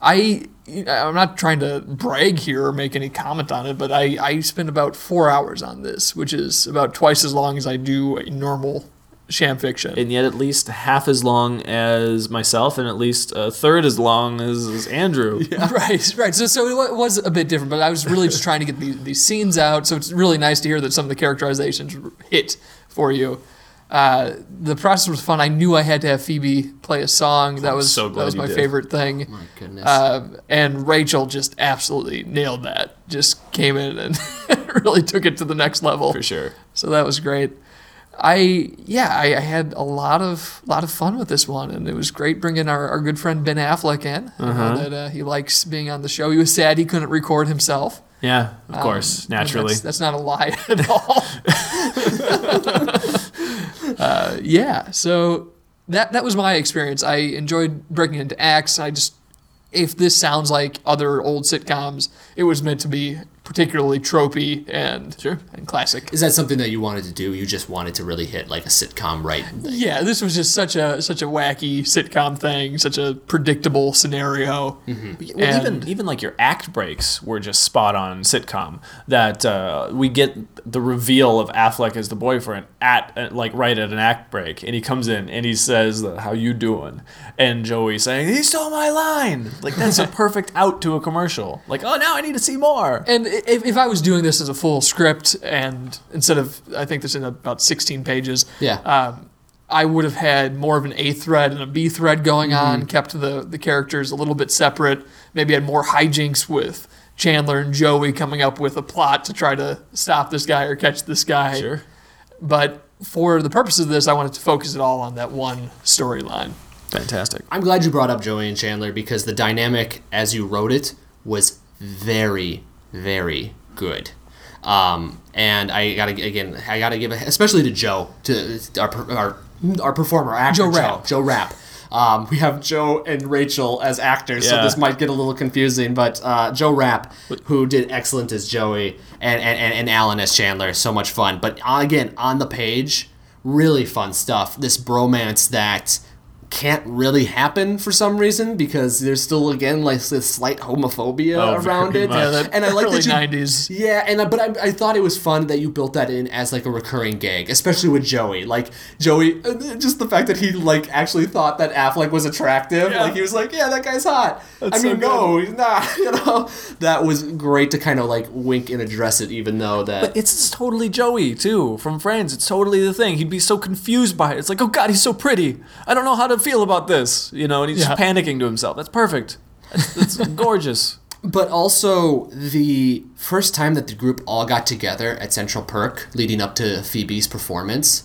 I I'm not trying to brag here or make any comment on it, but I, I spent about four hours on this, which is about twice as long as I do a normal sham fiction. and yet at least half as long as myself, and at least a third as long as, as Andrew. Right, right. So, so it was a bit different, but I was really just trying to get these, these scenes out. So it's really nice to hear that some of the characterizations hit for you. Uh, the process was fun. I knew I had to have Phoebe play a song. That was so that was my did. favorite thing. My goodness. Uh, and Rachel just absolutely nailed that. Just came in and really took it to the next level. For sure. So that was great. I yeah, I, I had a lot of lot of fun with this one, and it was great bringing our, our good friend Ben Affleck in. Know that uh, he likes being on the show. He was sad he couldn't record himself. Yeah, of course, Um, naturally. That's, that's not a lie at all. uh, yeah, so that that was my experience. I enjoyed breaking into acts. I just, if this sounds like other old sitcoms, it was meant to be particularly tropey and Sure. and classic. Is that something that you wanted to do? You just wanted to really hit like a sitcom right? Yeah, this was just such a such a wacky sitcom thing, such a predictable scenario. Well, And- even even like your act breaks were just spot on sitcom. That uh, we get the reveal of Affleck as the boyfriend at at, like right at an act break, and he comes in and he says, "How you doing?" And Joey saying, "He stole my line." Like that's a perfect out to a commercial. Like, oh, now I need to see more. And if, if I was doing this as a full script, and instead of I think this in about sixteen pages, Yeah. um, I would have had more of an A thread and a B thread going on, kept the the characters a little bit separate. Maybe had more hijinks with Chandler and Joey coming up with a plot to try to stop this guy or catch this guy. Sure. But for the purpose of this, I wanted to focus it all on that one storyline. Fantastic. I'm glad you brought up Joey and Chandler because the dynamic as you wrote it was very, very good. Um, and I gotta again, I gotta give, a, especially to Joe, to our our our performer actor Joe Joe Rapp. Joe Rapp. Um, we have Joe and Rachel as actors, so this might get a little confusing. But uh, Joe Rapp, who did excellent as Joey, and, and, and, and Alan as Chandler, so much fun. But uh, again, on the page, really fun stuff. This bromance that can't really happen for some reason because there's still again like this slight homophobia Oh, around very it. much. Yeah, that and I like early that you, 90s. yeah, and I, but I, I thought it was fun that you built that in as like a recurring gag, especially with Joey. Like Joey, uh, just the fact that he like actually thought that Affleck was attractive. Yeah. Like he was like, yeah, that guy's hot. I so mean, no, he's not. You know, that was great to kind of like wink and address it, even though that. But it's totally Joey too from Friends. It's totally the thing. He'd be so confused by it. It's like, oh God, he's so pretty. I don't know how to feel about this. You know, and he's Yeah. just panicking to himself. That's perfect. That's, that's gorgeous. But also the first time that the group all got together at Central Perk, leading up to Phoebe's performance,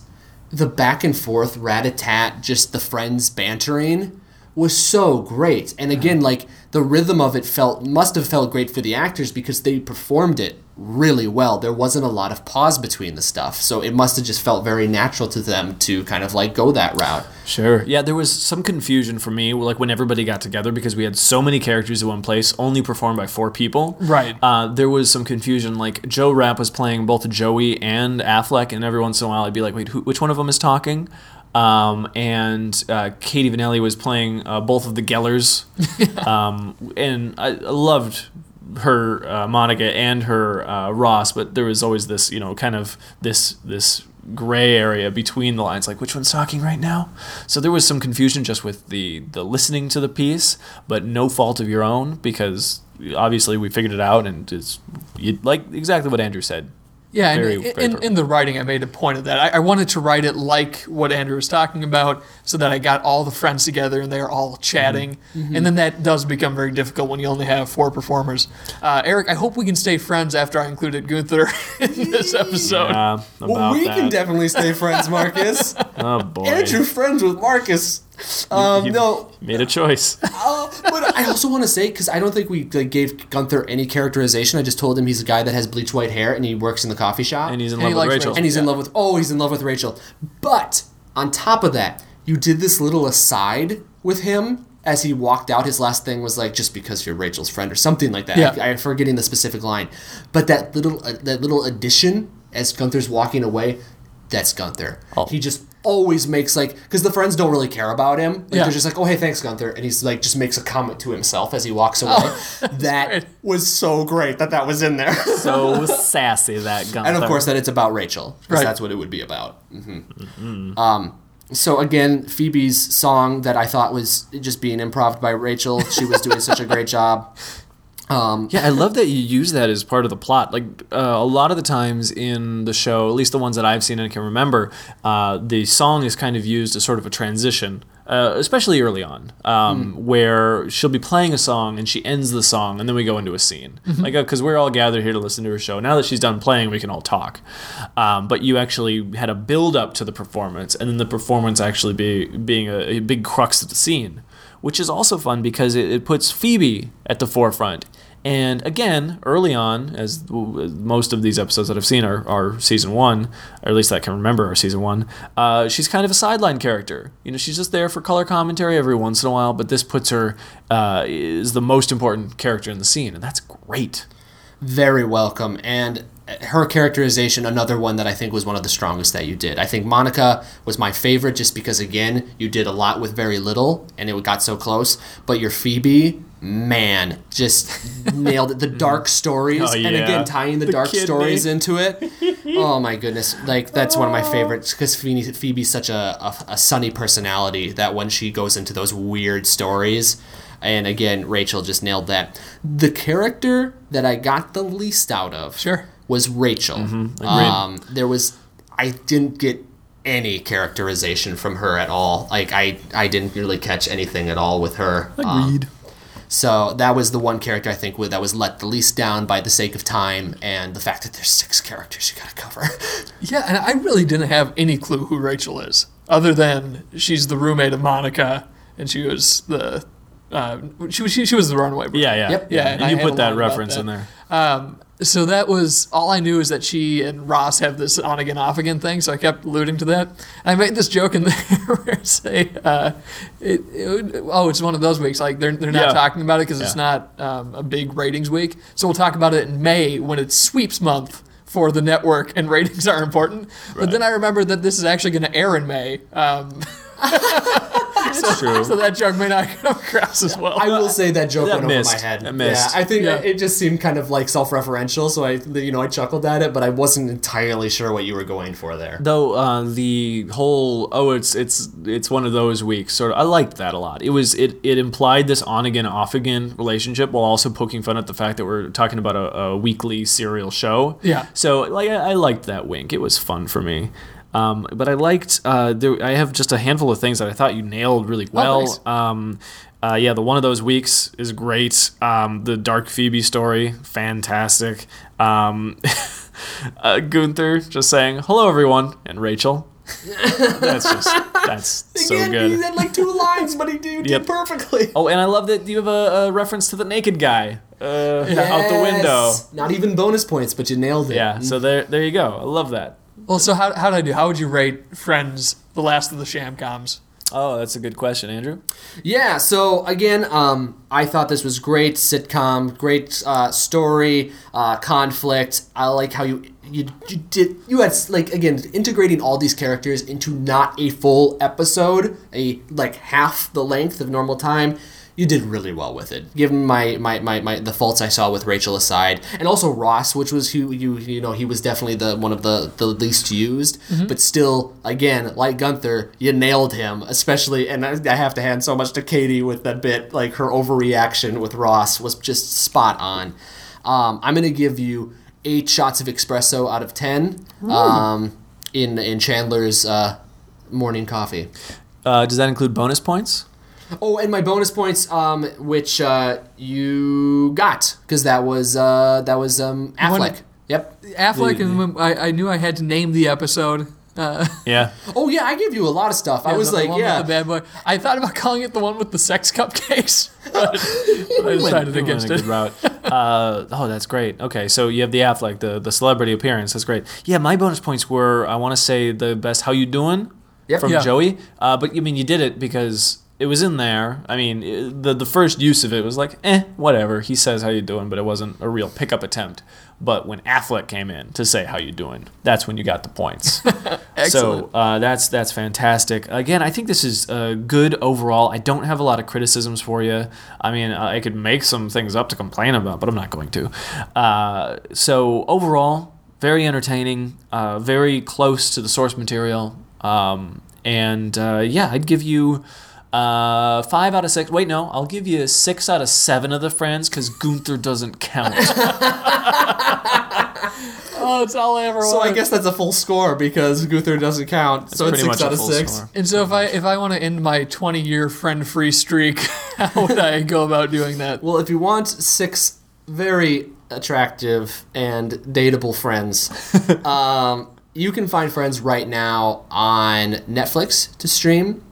the back and forth, rat a tat, just the friends bantering was so great. And again, like the rhythm of it felt must have felt great for the actors because they performed it really well. There wasn't a lot of pause between the stuff, so it must have just felt very natural to them to kind of like go that route. Sure. Yeah, there was some confusion for me, like when everybody got together, because we had so many characters in one place, only performed by four people. Right. Uh, there was some confusion. Like Joe Rapp was playing both Joey and Affleck, and every once in a while I'd be like, "Wait, who, which one of them is talking?" Um, and uh, Katie Vanelli was playing uh, both of the Gellers, um, and I, I loved her uh, Monica and her uh, Ross, but there was always this, you know, kind of this this gray area between the lines, like which one's talking right now. So there was some confusion just with the the listening to the piece, but no fault of your own because obviously we figured it out, and it's like exactly what Andrew said. Yeah, Very, and very in, in, the writing, I made a point of that. I, I wanted to write it like what Andrew was talking about, so that I got all the friends together and they're all chatting. Mm-hmm. And then that does become very difficult when you only have four performers. Uh, Eric, I hope we can stay friends after I included Gunther in this episode. About Well, we that. can definitely stay friends, Marcus. oh boy, Andrew friends with Marcus. Um, You no, made a choice. Uh, but I also want to say because I don't think we like, gave Gunther any characterization. I just told him he's a guy that has bleach white hair and he works in the coffee shop and he's in And he love with likes Rachel. and he's in love with oh he's in love with Rachel. But on top of that, you did this little aside with him as he walked out. His last thing was like just because you're Rachel's friend or something like that. Yeah. I, I'm forgetting the specific line, but that little uh, that little addition as Gunther's walking away, that's Gunther. Oh. He just always makes like because the friends don't really care about him. Like, Yeah. They're just like, oh hey, thanks Gunther, and he's like just makes a comment to himself as he walks away. that great. was so great that that was in there. so sassy that Gunther. and of course that it's about Rachel because Right. that's what it would be about. hmm Um, so again, Phoebe's song that I thought was just being improv by Rachel. She was doing such a great job. Um, Yeah, I love that you use that as part of the plot. Like uh, a lot of the times in the show, at least the ones that I've seen and can remember, uh, the song is kind of used as sort of a transition, uh, especially early on, um, where she'll be playing a song and she ends the song, and then we go into a scene. Like because we're all gathered here to listen to her show. Now that she's done playing, we can all talk. Um, but you actually had a build up to the performance, and then the performance actually be being a, a big crux of the scene which is also fun because it, it puts Phoebe at the forefront. And again, early on, as most of these episodes that I've seen are, are season one, or at least I can remember are season one, uh, she's kind of a sideline character. You know, she's just there for color commentary every once in a while, but this puts her uh, is the most important character in the scene, and that's great. Very welcome. And her characterization another one that i think was one of the strongest that you did. I think monica was my favorite just because again you did a lot with very little and it got so close. But your phoebe man just nailed it. The dark oh, stories Oh, and again tying the, The dark stories into it. Oh my goodness. Like that's one of my oh. favorites because Phoebe, phoebe's such a, a, a sunny personality that when she goes into those weird stories and again rachel just nailed that. The character that i got the least out of Sure. was rachel. Um, there was i didn't get any characterization from her at all. Like i i didn't really catch anything at all with her. Um, So that was the one character I think that was let the least down by the sake of time and the fact that there's six characters you gotta cover. Yeah, and I really didn't have any clue who Rachel is, other than she's the roommate of Monica, and she was the uh, she was she, she was the runaway. bride. Yeah, yeah, Yep. Yeah, And I you put that reference that. in there. Um, so that was all I knew is that she and Ross have this on again, off again thing. So I kept alluding to that. And I made this joke in there where I say, uh, it, it, "Oh, it's one of those weeks. Like they're they're not Yeah. talking about it because it's not um, a big ratings week. So we'll talk about it in May when it's sweeps month." For the network and ratings are important, but then I remembered that this is actually going to air in May, um, That's true. so that joke may not come across as well. I will say that joke That went over my head. That missed. Yeah, I think Yeah. it just seemed kind of like self-referential, so I, you know, I chuckled at it, but I wasn't entirely sure what you were going for there. Though uh, the whole oh it's it's it's one of those weeks sort of I liked that a lot. It was it it implied this on again off again relationship while also poking fun at the fact that we're talking about a, a weekly serial show. Yeah. So like I, I liked that wink. It was fun for me. Um, but I liked uh, there, I have just a handful of things that I thought you nailed really well. thanks. um, uh, yeah, the one of those weeks is great. Um, the Dark Phoebe story, fantastic. Um, uh, Gunther just saying hello everyone and Rachel. that's just that's so Again, good. He had like two lines, but he did, Yep. did perfectly. Oh, and I love that you have a, a reference to the naked guy uh, out the window. Not even bonus points, but you nailed it. Yeah, so there there you go. I love that. Well, so how how did I do? How would you rate Friends, the last of the Shamcoms? Oh, that's a good question, Andrew. Yeah, so again, um, I thought this was great sitcom, great uh, story, uh, conflict. I like how you, you you did you had like again integrating all these characters into not a full episode, a like half the length of normal time. You did really well with it. Given my, my, my, my the faults I saw with Rachel aside, and also Ross, which was who you you know he was definitely the one of the the least used, but still again like Gunther, you nailed him. Especially, and I, I have to hand so much to Katie with that bit. Like her overreaction with Ross was just spot on. Um, I'm gonna give you eight shots of espresso out of ten. Um, in in Chandler's uh, morning coffee. Uh, does that include bonus points? Oh, and my bonus points, um, which uh, you got because that was uh, that was um, Affleck. One- Yep. Affleck, and I, I knew I had to name the episode. Uh, Yeah. Oh yeah, I gave you a lot of stuff. I was the like, one with yeah. the bad boy. I thought about calling it the one with the sex cupcakes, but, but I decided went against a it. route. Uh, oh, that's great. Okay, so you have the Affleck, the the celebrity appearance. That's great. Yeah, my bonus points were I want to say the best "How you doing" Yep. from Yeah. Joey. Uh, but I mean, you did it because it was in there. I mean, it, the the first use of it was like, eh, whatever. He says "How you doing," but it wasn't a real pickup attempt. But when Affleck came in to say "How you doing," that's when you got the points. Excellent. So uh, that's that's fantastic. Again, I think this is uh, good overall. I don't have a lot of criticisms for you. I mean, uh, I could make some things up to complain about, but I'm not going to. Uh, so overall, very entertaining, uh, very close to the source material, um, and uh, yeah, I'd give you. Uh, five out of six. Wait, no, I'll give you six out of seven of the friends because Gunther doesn't count. Oh, it's all I ever So I guess that's a full score because Gunther doesn't count. so it's six much out of six. score. And so if I if I want to end my 20 year friend free streak, how would I go about doing that? Well, if you want six very attractive and dateable friends, um, you can find Friends right now on Netflix to stream.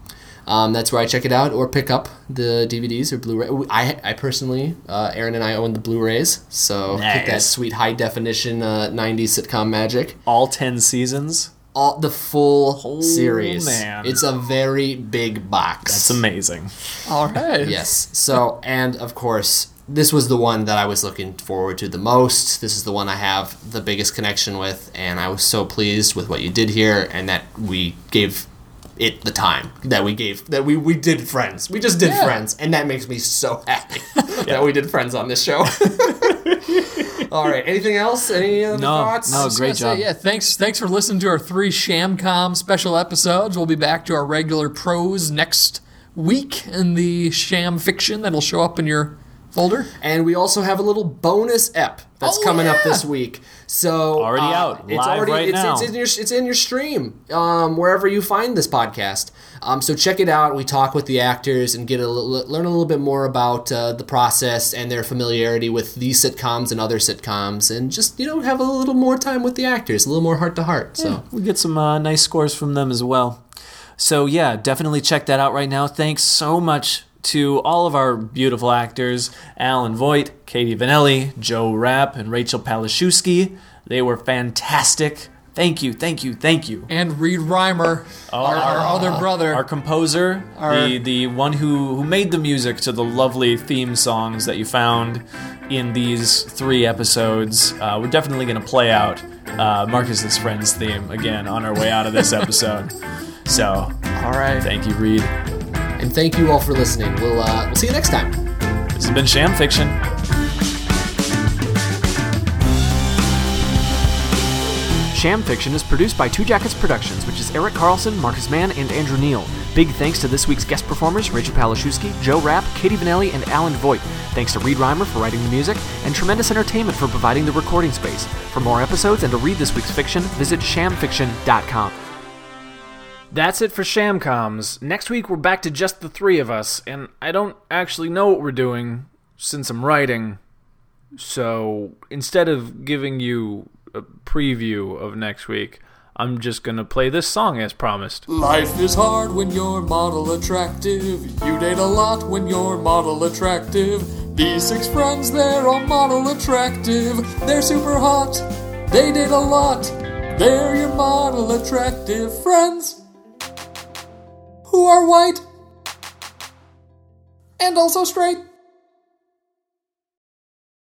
Um, that's where I check it out or pick up the DVDs or Blu-ray. I, I personally, uh, Erin and I own the Blu-rays, so get that sweet high definition uh, '90s sitcom magic. All ten seasons. All the full series. man. It's a very big box. That's amazing. All right. Yes. So, and of course, this was the one that I was looking forward to the most. This is the one I have the biggest connection with, and I was so pleased with what you did here and that we gave it the time that we gave that we we did friends. We just did Yeah. friends, and that makes me so happy that we did friends on this show. All right. Anything else? Any other No, thoughts? no, great gonna say, job. yeah, thanks thanks for listening to our three Shamcom special episodes. We'll be back to our regular prose next week in the Sham fiction that'll show up in your Folder. And we also have a little bonus ep that's Oh, coming up this week. So Already uh, out, It's live already right it's, now. It's, in your it's in your stream um, wherever you find this podcast. Um, so check it out. We talk with the actors and get a little, learn a little bit more about uh, the process and their familiarity with these sitcoms and other sitcoms, and just you know have a little more time with the actors, a little more heart to heart. So. we get some uh, nice scores from them as well. So yeah, definitely check that out right now. Thanks so much to all of our beautiful actors, Alan Voigt, Katie Vanelli, Joe Rapp, and Rachel Palashewski. They were fantastic. Thank you, thank you, thank you. And Reed Reimer, our, our other brother. Our composer, Our- the the one who who made the music to the lovely theme songs that you found in these three episodes. Uh, we're definitely going to play out uh, Marcus's friends theme again on our way out of this episode. So, All right. thank you, Reed. And thank you all for listening. We'll uh, we'll see you next time. This has been Sham Fiction. Sham Fiction is produced by Two Jackets Productions, which is Eric Carlson, Marcus Mann, and Andrew Neal. Big thanks to this week's guest performers, Rachel Palashewski, Joe Rapp, Katie Vanelli, and Alan Voigt. Thanks to Reed Reimer for writing the music, and Tremendous Entertainment for providing the recording space. For more episodes and to read this week's fiction, visit shamfiction.com. That's it for Shamcoms. Next week we're back to just the three of us, and I don't actually know what we're doing since I'm writing. So instead of giving you a preview of next week, I'm just gonna play this song as promised. Life is hard when you're model attractive. You date a lot when you're model attractive. These six friends, they're all model attractive. They're super hot. They date a lot. They're your model attractive friends who are white and also straight.